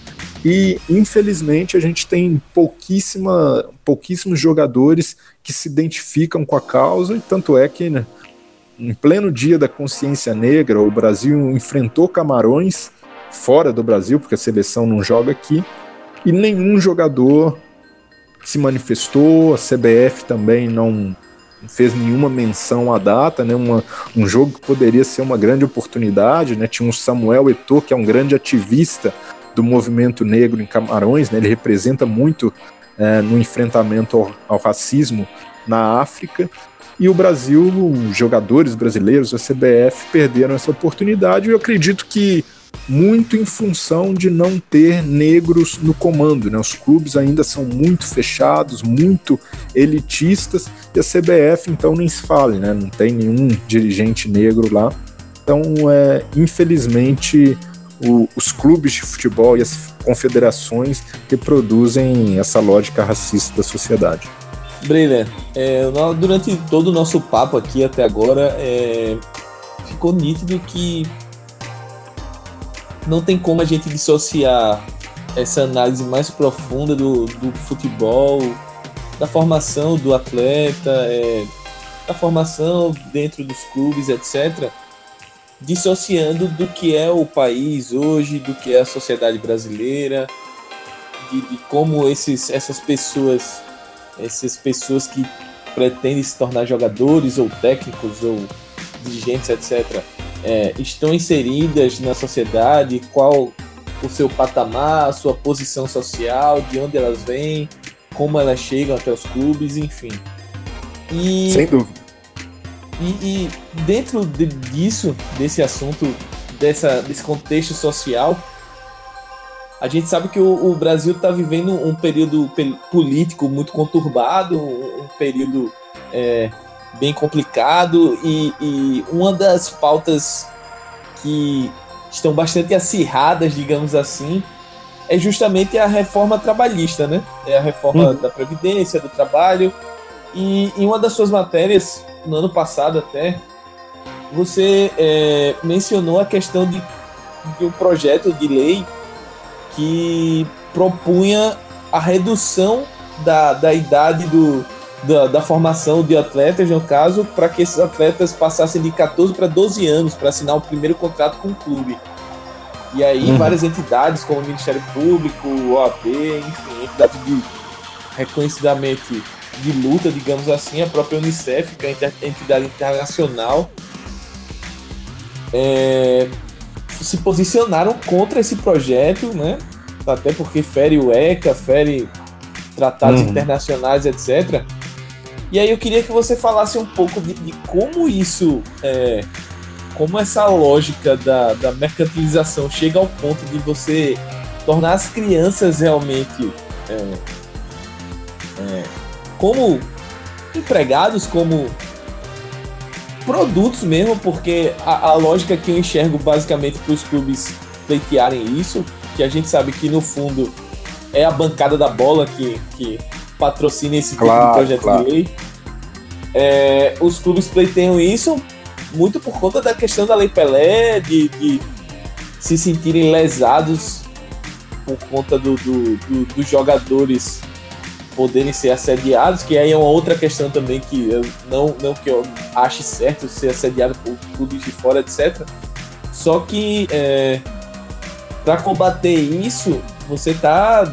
E infelizmente a gente tem pouquíssima, pouquíssimos jogadores que se identificam com a causa, e tanto é que né, em pleno dia da consciência negra, o Brasil enfrentou Camarões fora do Brasil, porque a seleção não joga aqui, e nenhum jogador se manifestou, a CBF também não fez nenhuma menção à data, né? Uma, um jogo que poderia ser uma grande oportunidade, né? Tinha o Samuel Eto'o, que é um grande ativista do movimento negro em Camarões, né? Ele representa muito é, no enfrentamento ao, ao, racismo na África. E o Brasil, os jogadores brasileiros, a CBF, perderam essa oportunidade. Eu acredito que muito em função de não ter negros no comando. Né? Os clubes ainda são muito fechados, muito elitistas, e a CBF então nem se fale, né? não tem nenhum dirigente negro lá. Então, é, infelizmente, o, os clubes de futebol e as confederações reproduzem essa lógica racista da sociedade. Brilha, é, durante todo o nosso papo aqui até agora, é, ficou nítido que não tem como a gente dissociar essa análise mais profunda do, do futebol, da formação do atleta, é, da formação dentro dos clubes, etc., dissociando do que é o país hoje, do que é a sociedade brasileira, de, de como esses, essas pessoas essas pessoas que pretendem se tornar jogadores ou técnicos ou dirigentes, etc., é, estão inseridas na sociedade, qual o seu patamar, a sua posição social, de onde elas vêm, como elas chegam até os clubes, enfim. E, Sem dúvida. E, e dentro de, disso, desse assunto, dessa, desse contexto social, a gente sabe que o, o Brasil está vivendo um período político muito conturbado, um, período é, bem complicado e, e, uma das pautas que estão bastante acirradas, digamos assim, é justamente a reforma trabalhista, né? É a reforma hum. da Previdência, do trabalho. E em uma das suas matérias, no ano passado até, você é, mencionou a questão de, de um projeto de lei que propunha a redução da, da idade do, da, da formação de atletas, no caso, para que esses atletas passassem de 14 para 12 anos para assinar o primeiro contrato com o clube. E aí uhum. várias entidades, como o Ministério Público, o OAB, enfim, entidades de reconhecidamente de luta, digamos assim, a própria Unicef, que é a entidade internacional, é, se posicionaram contra esse projeto, né? Até porque fere o ECA, fere tratados uhum. internacionais, etc. E aí eu queria que você falasse um pouco de, de como isso, é, como essa lógica da, da mercantilização chega ao ponto de você tornar as crianças realmente é, é, como empregados, como produtos mesmo, porque a, a lógica que eu enxergo basicamente para os clubes pleitearem isso, que a gente sabe que no fundo é a bancada da bola que, que patrocina esse tipo claro, de projeto claro. de lei. É, os clubes pleiteiam isso muito por conta da questão da Lei Pelé, de, de se sentirem lesados por conta do, do, do, dos jogadores poderem ser assediados, que aí é uma outra questão também que eu não, não que eu ache certo ser assediado por clubes de fora, etc. Só que é, para combater isso, você está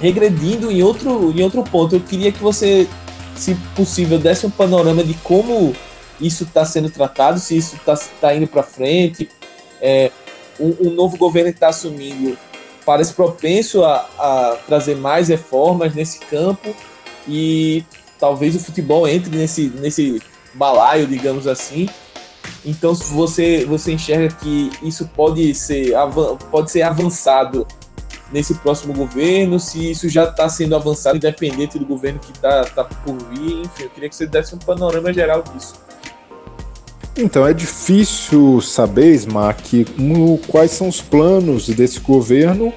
regredindo em outro, em outro ponto. Eu queria que você, se possível, desse um panorama de como isso está sendo tratado, se isso está tá indo para frente. É, um, um, novo governo está assumindo parece propenso a, a trazer mais reformas nesse campo e talvez o futebol entre nesse, nesse balaio, digamos assim. Então você você enxerga que isso pode ser pode ser avançado nesse próximo governo, se isso já está sendo avançado, independente do governo que está tá por vir, enfim, eu queria que você desse um panorama geral disso. Então, é difícil saber, Smack, quais são os planos desse governo,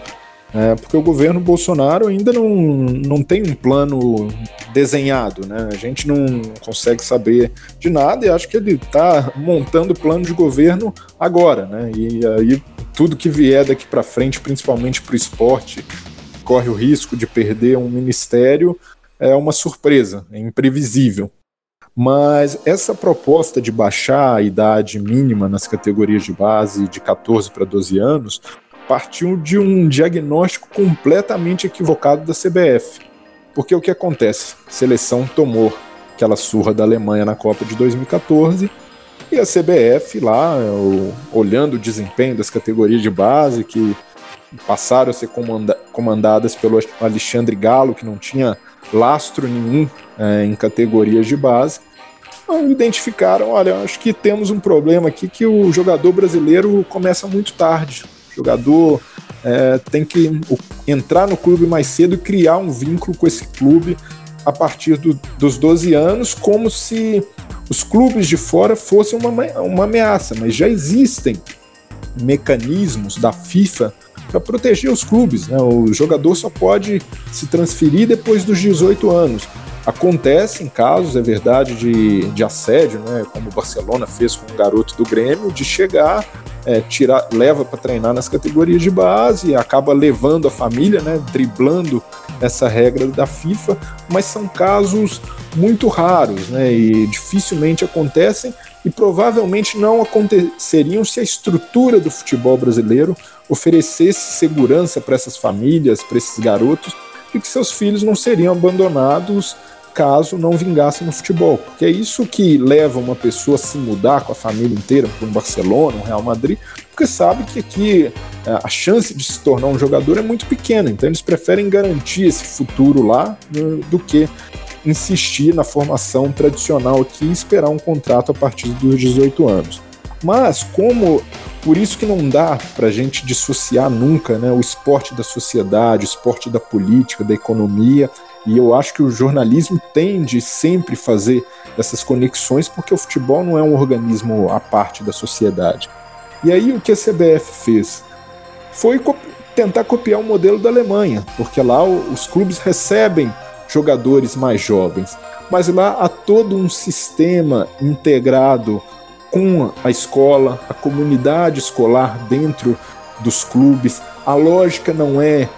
é, porque o governo Bolsonaro ainda não, não tem um plano desenhado, né? A gente não consegue saber de nada e acho que ele está montando o plano de governo agora, né? E aí tudo que vier daqui para frente, principalmente para o esporte, corre o risco de perder um ministério, é uma surpresa, é imprevisível. Mas essa proposta de baixar a idade mínima nas categorias de base de 14 para 12 anos partiu de um diagnóstico completamente equivocado da CBF. Porque o que acontece? A seleção tomou aquela surra da Alemanha na Copa de 2014 e a CBF lá, olhando o desempenho das categorias de base que passaram a ser comanda comandadas pelo Alexandre Galo, que não tinha lastro nenhum é, em categorias de base, identificaram, olha, acho que temos um problema aqui que o jogador brasileiro começa muito tarde. O jogador é, tem que entrar no clube mais cedo e criar um vínculo com esse clube a partir do, dos 12 anos, como se os clubes de fora fossem uma, uma ameaça, mas já existem mecanismos da FIFA para proteger os clubes. Né? O jogador só pode se transferir depois dos 18 anos. Acontecem casos, é verdade, de, de assédio, né? como o Barcelona fez com um garoto do Grêmio, de chegar, é, tirar, leva para treinar nas categorias de base, acaba levando a família, né? driblando essa regra da FIFA, mas são casos muito raros né? e dificilmente acontecem e provavelmente não aconteceriam se a estrutura do futebol brasileiro oferecesse segurança para essas famílias, para esses garotos, de que seus filhos não seriam abandonados caso não vingassem no futebol. Porque é isso que leva uma pessoa a se mudar com a família inteira para um Barcelona, um Real Madrid, porque sabe que aqui é, a chance de se tornar um jogador é muito pequena. Então eles preferem garantir esse futuro lá né, do que insistir na formação tradicional aqui e esperar um contrato a partir dos 18 anos. Mas como por isso que não dá para a gente dissociar nunca né, o esporte da sociedade, o esporte da política, da economia, e eu acho que o jornalismo tende sempre fazer essas conexões porque o futebol não é um organismo à parte da sociedade. E aí o que a CBF fez? Foi tentar copiar o modelo da Alemanha, porque lá os clubes recebem jogadores mais jovens, mas lá há todo um sistema integrado com a escola, a comunidade escolar dentro dos clubes. A lógica não é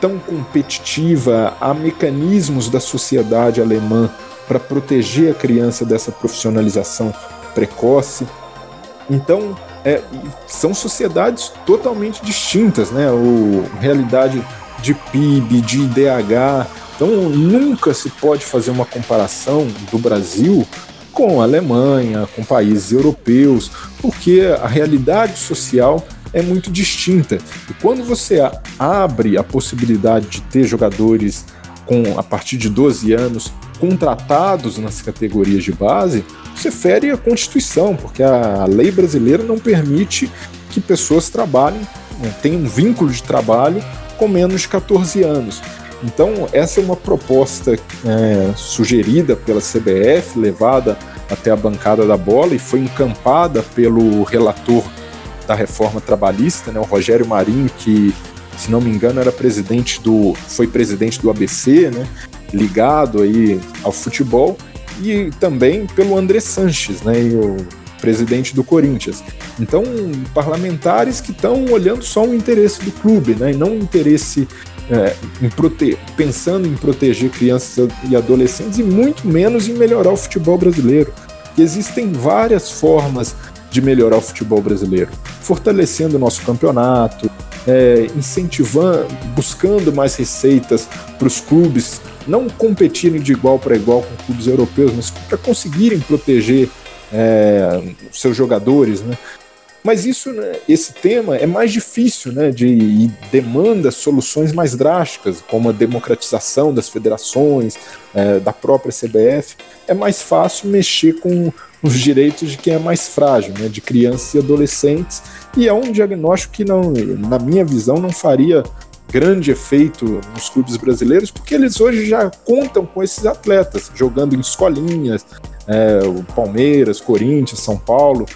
tão competitiva, há mecanismos da sociedade alemã para proteger a criança dessa profissionalização precoce. Então, é, são sociedades totalmente distintas, né? O realidade de PIB, de IDH. Então, nunca se pode fazer uma comparação do Brasil com a Alemanha, com países europeus, porque a realidade social é muito distinta. E quando você abre a possibilidade de ter jogadores com a partir de 12 anos contratados nas categorias de base, você fere a Constituição, porque a lei brasileira não permite que pessoas trabalhem, né, tenham um vínculo de trabalho com menos de 14 anos. Então, essa é uma proposta é, sugerida pela CBF, levada até a bancada da bola e foi encampada pelo relator da reforma trabalhista, né, o Rogério Marinho, que, se não me engano, era presidente do. foi presidente do ABC, né, ligado aí ao futebol, e também pelo André Sanches, né, o presidente do Corinthians. Então, parlamentares que estão olhando só o interesse do clube, né, e não o interesse é, em prote pensando em proteger crianças e adolescentes e muito menos em melhorar o futebol brasileiro. E existem várias formas de melhorar o futebol brasileiro, fortalecendo o nosso campeonato, é, incentivando, buscando mais receitas para os clubes não competirem de igual para igual com clubes europeus, mas para conseguirem proteger é, seus jogadores, né? Mas isso, né, esse tema é mais difícil, né, de e demanda soluções mais drásticas, como a democratização das federações, é, da própria CBF. É mais fácil mexer com os direitos de quem é mais frágil, né, de crianças e adolescentes. E é um diagnóstico que, não, na minha visão, não faria grande efeito nos clubes brasileiros, porque eles hoje já contam com esses atletas jogando em escolinhas, é, o Palmeiras, Corinthians, São Paulo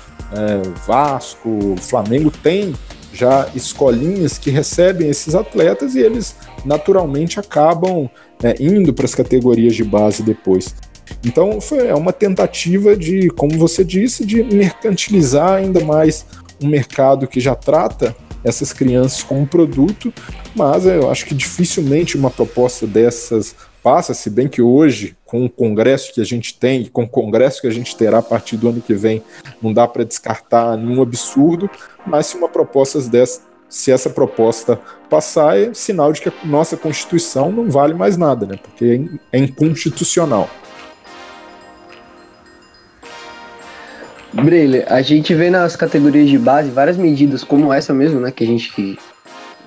Vasco, Flamengo tem já escolinhas que recebem esses atletas e eles naturalmente acabam é, indo para as categorias de base depois. Então foi é uma tentativa de, como você disse, de mercantilizar ainda mais um mercado que já trata essas crianças como produto, mas eu acho que dificilmente uma proposta dessas passa, se bem que hoje, com o congresso que a gente tem e com o congresso que a gente terá a partir do ano que vem, não dá para descartar nenhum absurdo, mas se uma proposta dessa, se essa proposta passar, é sinal de que a nossa Constituição não vale mais nada, né? Porque é inconstitucional. Breile, a gente vê nas categorias de base várias medidas como essa mesmo, né? Que a gente.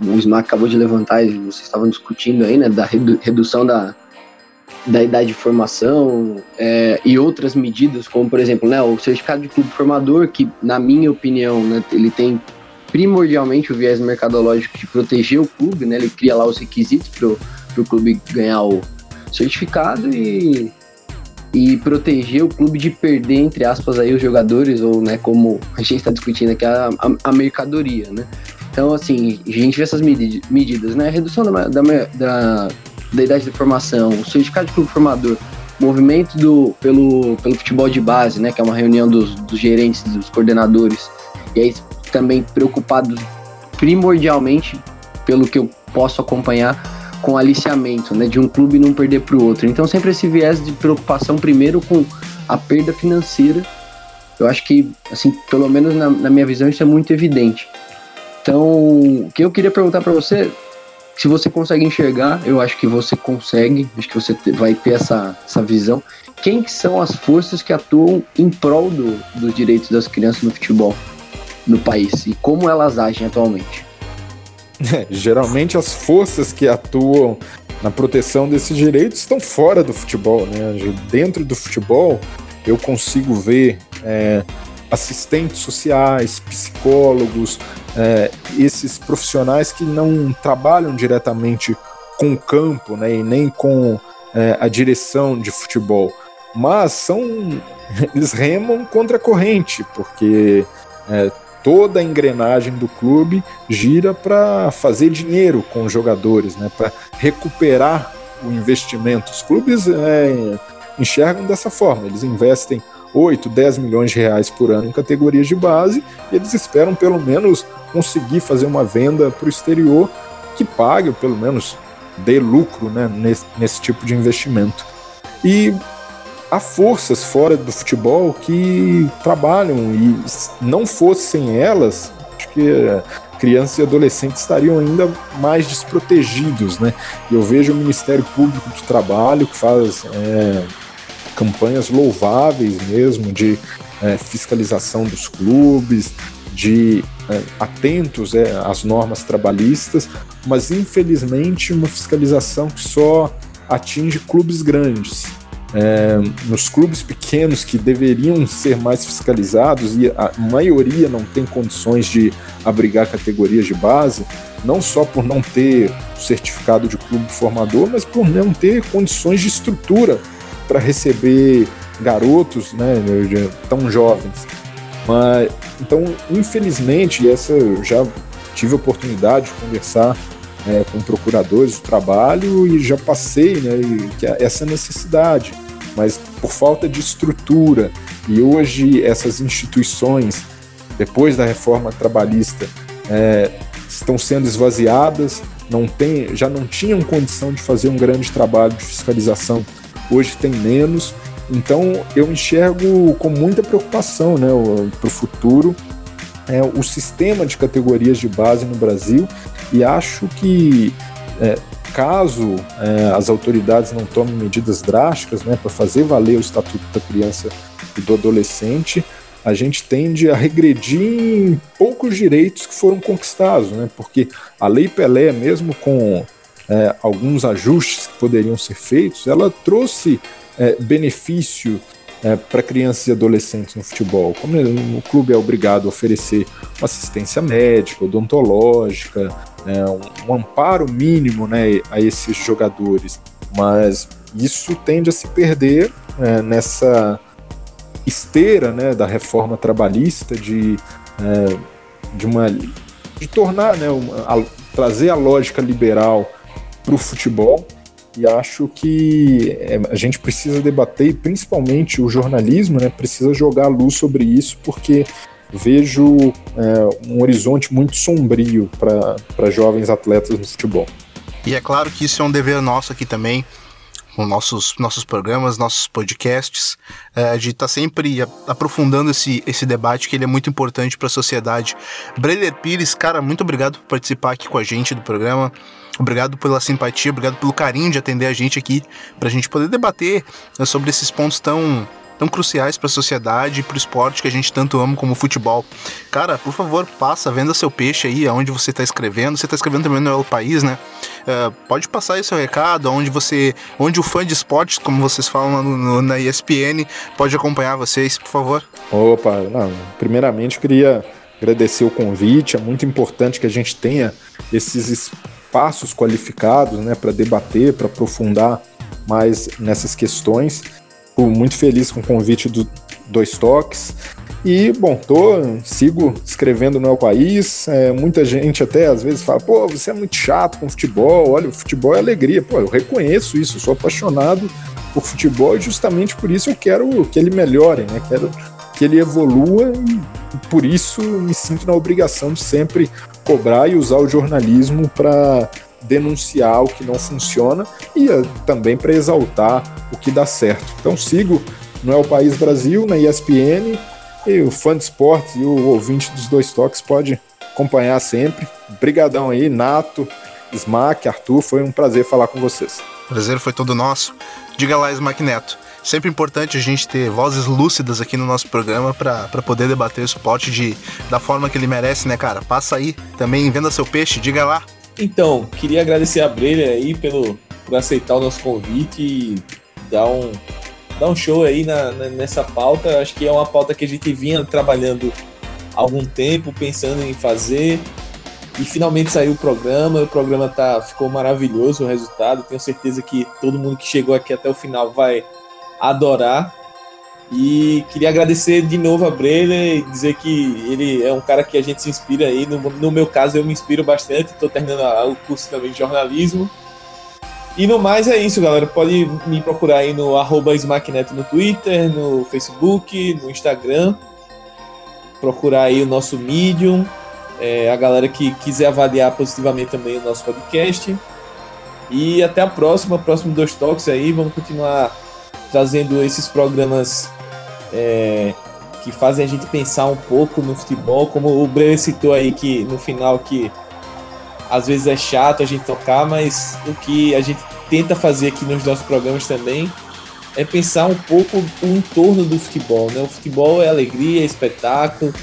O Smack acabou de levantar e vocês estavam discutindo aí, né? Da redução da, da idade de formação é, e outras medidas, como por exemplo, né, o certificado de clube formador, que na minha opinião, né, ele tem primordialmente o viés mercadológico de proteger o clube, né, ele cria lá os requisitos para o clube ganhar o certificado e, e proteger o clube de perder, entre aspas, aí os jogadores, ou né, como a gente está discutindo aqui, a, a, a, mercadoria, né. Então, assim, a gente vê essas medidas, né, redução da, da, da da idade de formação, o sindicato de clube formador, movimento do, pelo, pelo futebol de base, né, que é uma reunião dos, dos gerentes, dos coordenadores, e aí também preocupados primordialmente, pelo que eu posso acompanhar, com aliciamento, né, de um clube não perder para o outro. Então sempre esse viés de preocupação primeiro com a perda financeira, eu acho que, assim, pelo menos na, na minha visão, isso é muito evidente. Então, o que eu queria perguntar para você se você consegue enxergar, eu acho que você consegue, acho que você vai ter essa, essa visão. Quem que são as forças que atuam em prol do, dos direitos das crianças no futebol no país e como elas agem atualmente? Geralmente as forças que atuam na proteção desses direitos estão fora do futebol, né? Dentro do futebol eu consigo ver é, assistentes sociais, psicólogos, é, esses profissionais que não trabalham diretamente com o campo né, e nem com é, a direção de futebol, mas são eles remam contra a corrente, porque é, toda a engrenagem do clube gira para fazer dinheiro com os jogadores, né, para recuperar o investimento. Os clubes é, enxergam dessa forma, eles investem 8, 10 milhões de reais por ano em categorias de base, e eles esperam pelo menos conseguir fazer uma venda para o exterior que pague, ou pelo menos dê lucro né, nesse, nesse tipo de investimento. E há forças fora do futebol que trabalham, e não fossem elas, acho que crianças e adolescentes estariam ainda mais desprotegidos, né? Eu vejo o Ministério Público do Trabalho que faz é, campanhas louváveis mesmo de é, fiscalização dos clubes, de é, atentos é, às normas trabalhistas, mas infelizmente uma fiscalização que só atinge clubes grandes. É, nos clubes pequenos que deveriam ser mais fiscalizados e a maioria não tem condições de abrigar categorias de base, não só por não ter certificado de clube formador, mas por não ter condições de estrutura para receber garotos né, tão jovens. Mas, então, infelizmente, essa eu já tive a oportunidade de conversar é, com procuradores do trabalho e já passei né, é essa necessidade, mas por falta de estrutura e hoje essas instituições, depois da reforma trabalhista, é, estão sendo esvaziadas, não tem, já não tinham condição de fazer um grande trabalho de fiscalização hoje tem menos. Então eu enxergo com muita preocupação né, para o futuro é, o sistema de categorias de base no Brasil e acho que é, caso é, as autoridades não tomem medidas drásticas né, para fazer valer o Estatuto da Criança e do Adolescente, a gente tende a regredir em poucos direitos que foram conquistados, né, porque a Lei Pelé, mesmo com é, alguns ajustes que poderiam ser feitos, ela trouxe é, benefício é, para crianças e adolescentes no futebol. Como o clube é obrigado a oferecer uma assistência médica, odontológica, é, um, um, amparo mínimo né, a esses jogadores, mas isso tende a se perder é, nessa esteira né, da reforma trabalhista de, é, de uma de tornar né, uma, a, trazer a lógica liberal para o futebol e acho que é, a gente precisa debater, e principalmente o jornalismo, né, precisa jogar luz sobre isso, porque vejo é, um horizonte muito sombrio para jovens atletas no futebol. E é claro que isso é um dever nosso aqui também, com nossos, nossos programas, nossos podcasts, é, de estar tá sempre aprofundando esse, esse debate que ele é muito importante para a sociedade. Breiler Pires, cara, muito obrigado por participar aqui com a gente do programa. Obrigado pela simpatia, obrigado pelo carinho de atender a gente aqui, para a gente poder debater né, sobre esses pontos tão tão cruciais para a sociedade e para o esporte que a gente tanto ama como o futebol. Cara, por favor, passa, venda seu peixe aí, aonde você está escrevendo. Você está escrevendo também no El País, né? Uh, pode passar aí seu recado, onde você, onde o fã de esportes, como vocês falam no, no, na ESPN, pode acompanhar vocês, por favor. Opa, não, primeiramente eu queria agradecer o convite. É muito importante que a gente tenha esses espaços qualificados né, para debater, para aprofundar mais nessas questões. Fico muito feliz com o convite do Dois Toques. E, bom, tô, sigo escrevendo no El País. É, muita gente até às vezes fala: pô, você é muito chato com futebol. Olha, o futebol é alegria. Pô, eu reconheço isso, sou apaixonado por futebol e justamente por isso eu quero que ele melhore, né? Quero que ele evolua e por isso me sinto na obrigação de sempre cobrar e usar o jornalismo para denunciar o que não funciona e uh, também para exaltar o que dá certo. Então sigo no É o País Brasil, na ESPN, e o fã de esportes e o ouvinte dos dois toques pode acompanhar sempre. Brigadão aí, Nato Smack, Arthur, foi um prazer falar com vocês. Prazer foi todo nosso. Diga lá, Smack Neto. Sempre importante a gente ter vozes lúcidas aqui no nosso programa para poder debater o esporte de, da forma que ele merece, né, cara? Passa aí também, venda seu peixe, diga lá. Então, queria agradecer a Brilha aí pelo, por aceitar o nosso convite e dar um, dar um show aí na, na, nessa pauta. Acho que é uma pauta que a gente vinha trabalhando há algum tempo, pensando em fazer. E finalmente saiu o programa, o programa tá, ficou maravilhoso o resultado. Tenho certeza que todo mundo que chegou aqui até o final vai adorar. E queria agradecer de novo a Breler e dizer que ele é um cara que a gente se inspira aí. No, no meu caso, eu me inspiro bastante. Estou terminando o curso também de jornalismo. E no mais é isso, galera. Pode me procurar aí no arroba no Twitter, no Facebook, no Instagram. Procurar aí o nosso Medium. É, a galera que quiser avaliar positivamente também o nosso podcast. E até a próxima, próximo dois toques aí. Vamos continuar trazendo esses programas é, que fazem a gente pensar um pouco no futebol, como o Breno citou aí que no final que às vezes é chato a gente tocar, mas o que a gente tenta fazer aqui nos nossos programas também é pensar um pouco o entorno do futebol, né? O futebol é alegria, é espetáculo,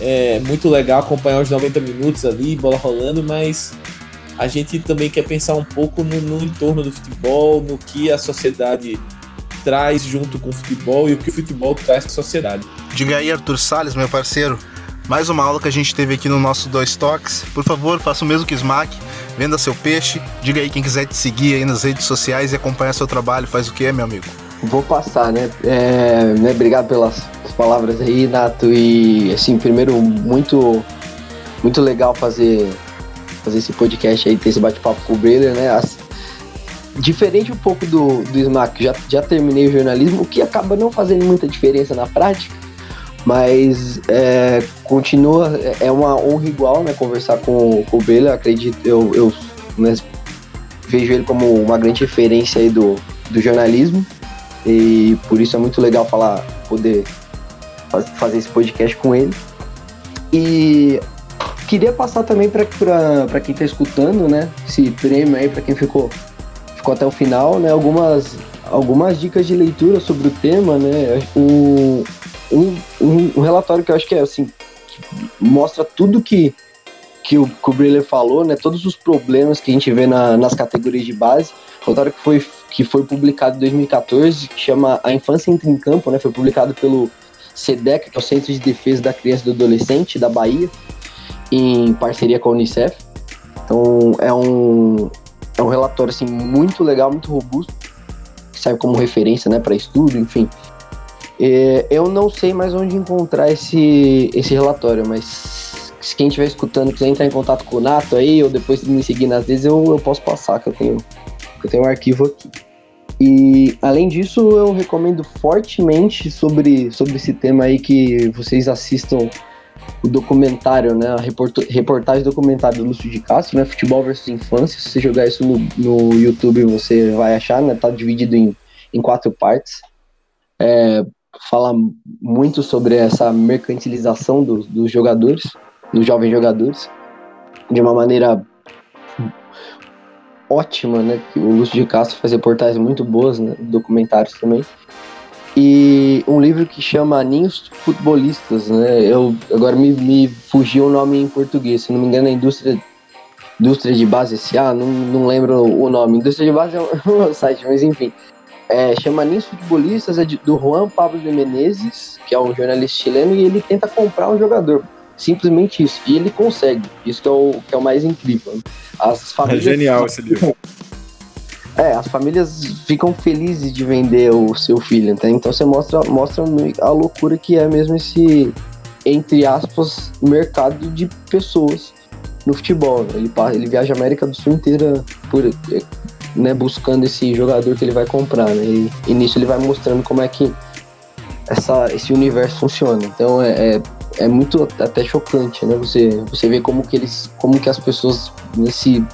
é muito legal acompanhar os 90 minutos ali, bola rolando, mas a gente também quer pensar um pouco no, no entorno do futebol, no que a sociedade traz junto com o futebol e o que o futebol traz para a sociedade. Diga aí, Arthur Salles, meu parceiro, mais uma aula que a gente teve aqui no nosso Dois Toques. Por favor, faça o mesmo que o Smack, venda seu peixe. Diga aí quem quiser te seguir aí nas redes sociais e acompanhar seu trabalho, faz o que, meu amigo? Vou passar, né? É, né? Obrigado pelas palavras aí, Nato. E, assim, primeiro, muito, muito legal fazer, fazer esse podcast aí, ter esse bate-papo com o Breler, né? As, diferente um pouco do, do Smack, já, já terminei o jornalismo, o que acaba não fazendo muita diferença na prática, mas é, continua, é uma honra igual, né, conversar com, com o Bela, acredito, eu, eu né, vejo ele como uma grande referência aí do, do jornalismo, e por isso é muito legal falar, poder fazer esse podcast com ele. E queria passar também para quem está escutando, né, esse prêmio aí, para quem ficou ficou até o final, né? Algumas, algumas dicas de leitura sobre o tema, né? Um, um, um relatório que eu acho que é assim, que mostra tudo que, que o, que o Breler falou, né? Todos os problemas que a gente vê na, nas categorias de base. Relatório que foi, que foi publicado em 2014, que chama A Infância Entra em Campo, né? Foi publicado pelo SEDEC, que é o Centro de Defesa da Criança e do Adolescente da Bahia, em parceria com a Unicef. Então é um, é um relatório assim muito legal, muito robusto, que serve como referência, né, para estudo, enfim. É, eu não sei mais onde encontrar esse, esse relatório, mas se quem estiver escutando quiser entrar em contato com o Nato aí, ou depois me seguir nas vezes, eu, eu posso passar, que eu tenho, que eu tenho um arquivo aqui. E além disso, eu recomendo fortemente sobre, sobre esse tema aí que vocês assistam o documentário, né? A reportagem documentário do Lúcio de Castro, né? Futebol versus Infância. Se você jogar isso no, no YouTube, você vai achar, né? Tá dividido em, em quatro partes. É, fala muito sobre essa mercantilização do, dos jogadores, dos jovens jogadores, de uma maneira ótima, né? O Lúcio de Castro faz reportagens muito boas, né? Documentários também e um livro que chama Ninhos Futebolistas, né? Eu agora me, me fugiu o nome em português, se não me engano, é Indústria Indústria de Base S.A., não, não lembro o nome. Indústria de Base é um, site, mas enfim. É, chama Ninhos Futebolistas, é de, do Juan Pablo de Menezes, que é um jornalista chileno, e ele tenta comprar um jogador. Simplesmente isso. E ele consegue. Isso que é o, que é o mais incrível. As famílias, é genial esse livro. É, as famílias ficam felizes de vender o seu filho, tá? então você mostra, mostra a loucura que é mesmo esse, entre aspas, mercado de pessoas no futebol. Né? Ele, ele viaja a América do Sul inteira por, né, buscando esse jogador que ele vai comprar, né? E, e nisso ele vai mostrando como é que essa, esse universo funciona. Então é, é, é, muito até chocante, né? Você, você vê como que eles, como que as pessoas nesse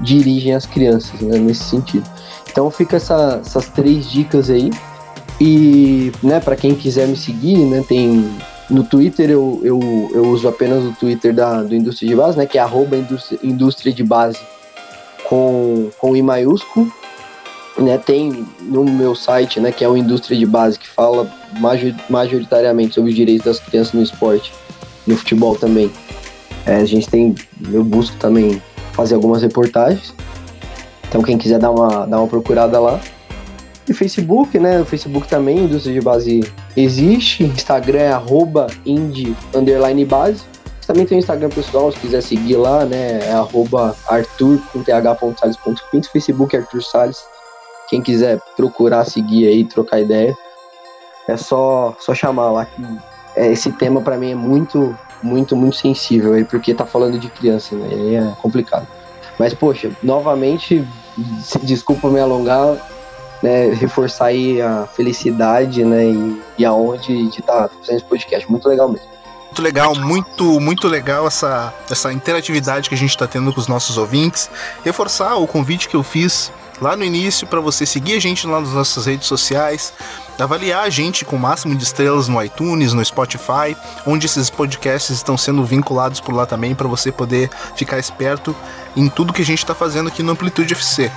dirigem as crianças, né, nesse sentido. Então fica essa, essas três dicas aí. E, né, para quem quiser me seguir, né, tem no Twitter eu, eu, eu uso apenas o Twitter da, do Indústria de Base, né, que é arroba indústria, de Base com, com I maiúsculo. Né, tem no meu site, né, que é o Indústria de Base, que fala majoritariamente sobre os direitos das crianças no esporte, no futebol também. É, a gente tem, eu busco também fazer algumas reportagens. Então quem quiser dar uma, dar uma procurada lá. E Facebook, né? O Facebook também, Indústria de Base existe. Instagram é arroba indie underline base. Também tem o Instagram pessoal, se quiser seguir lá, né? É arroba arthur. Facebook é Arthur Salles. Quem quiser procurar, seguir aí, trocar ideia, é só, só chamar lá. Que é, esse tema para mim é muito, muito, muito sensível aí, porque tá falando de criança, né? E é complicado. Mas, poxa, novamente, desculpa me alongar, né, reforçar aí a felicidade, né, e, e a honra de estar tá fazendo esse podcast. Muito legal mesmo. Muito legal, muito, muito legal essa, essa interatividade que a gente está tendo com os nossos ouvintes. Reforçar o convite que eu fiz lá no início para você seguir a gente lá nas nossas redes sociais, avaliar a gente com o máximo de estrelas no iTunes, no Spotify, onde esses podcasts estão sendo vinculados por lá também para você poder ficar esperto em tudo que a gente está fazendo aqui no Amplitude FC.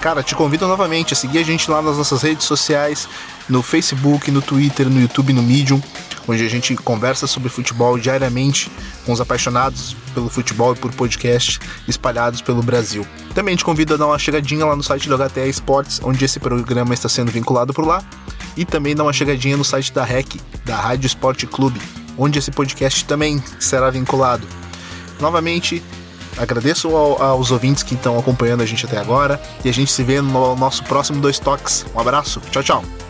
Cara, te convido novamente a seguir a gente lá nas nossas redes sociais, no Facebook, no Twitter, no YouTube, no Medium, onde a gente conversa sobre futebol diariamente com os apaixonados pelo futebol e por podcast espalhados pelo Brasil. Também te convido a dar uma chegadinha lá no site do HTA Esportes, onde esse programa está sendo vinculado por lá, e também dar uma chegadinha no site da REC, da Rádio Esporte Clube, onde esse podcast também será vinculado. Novamente, Agradeço ao, aos ouvintes que estão acompanhando a gente até agora e a gente se vê no nosso próximo Dois Toques. Um abraço, tchau, tchau.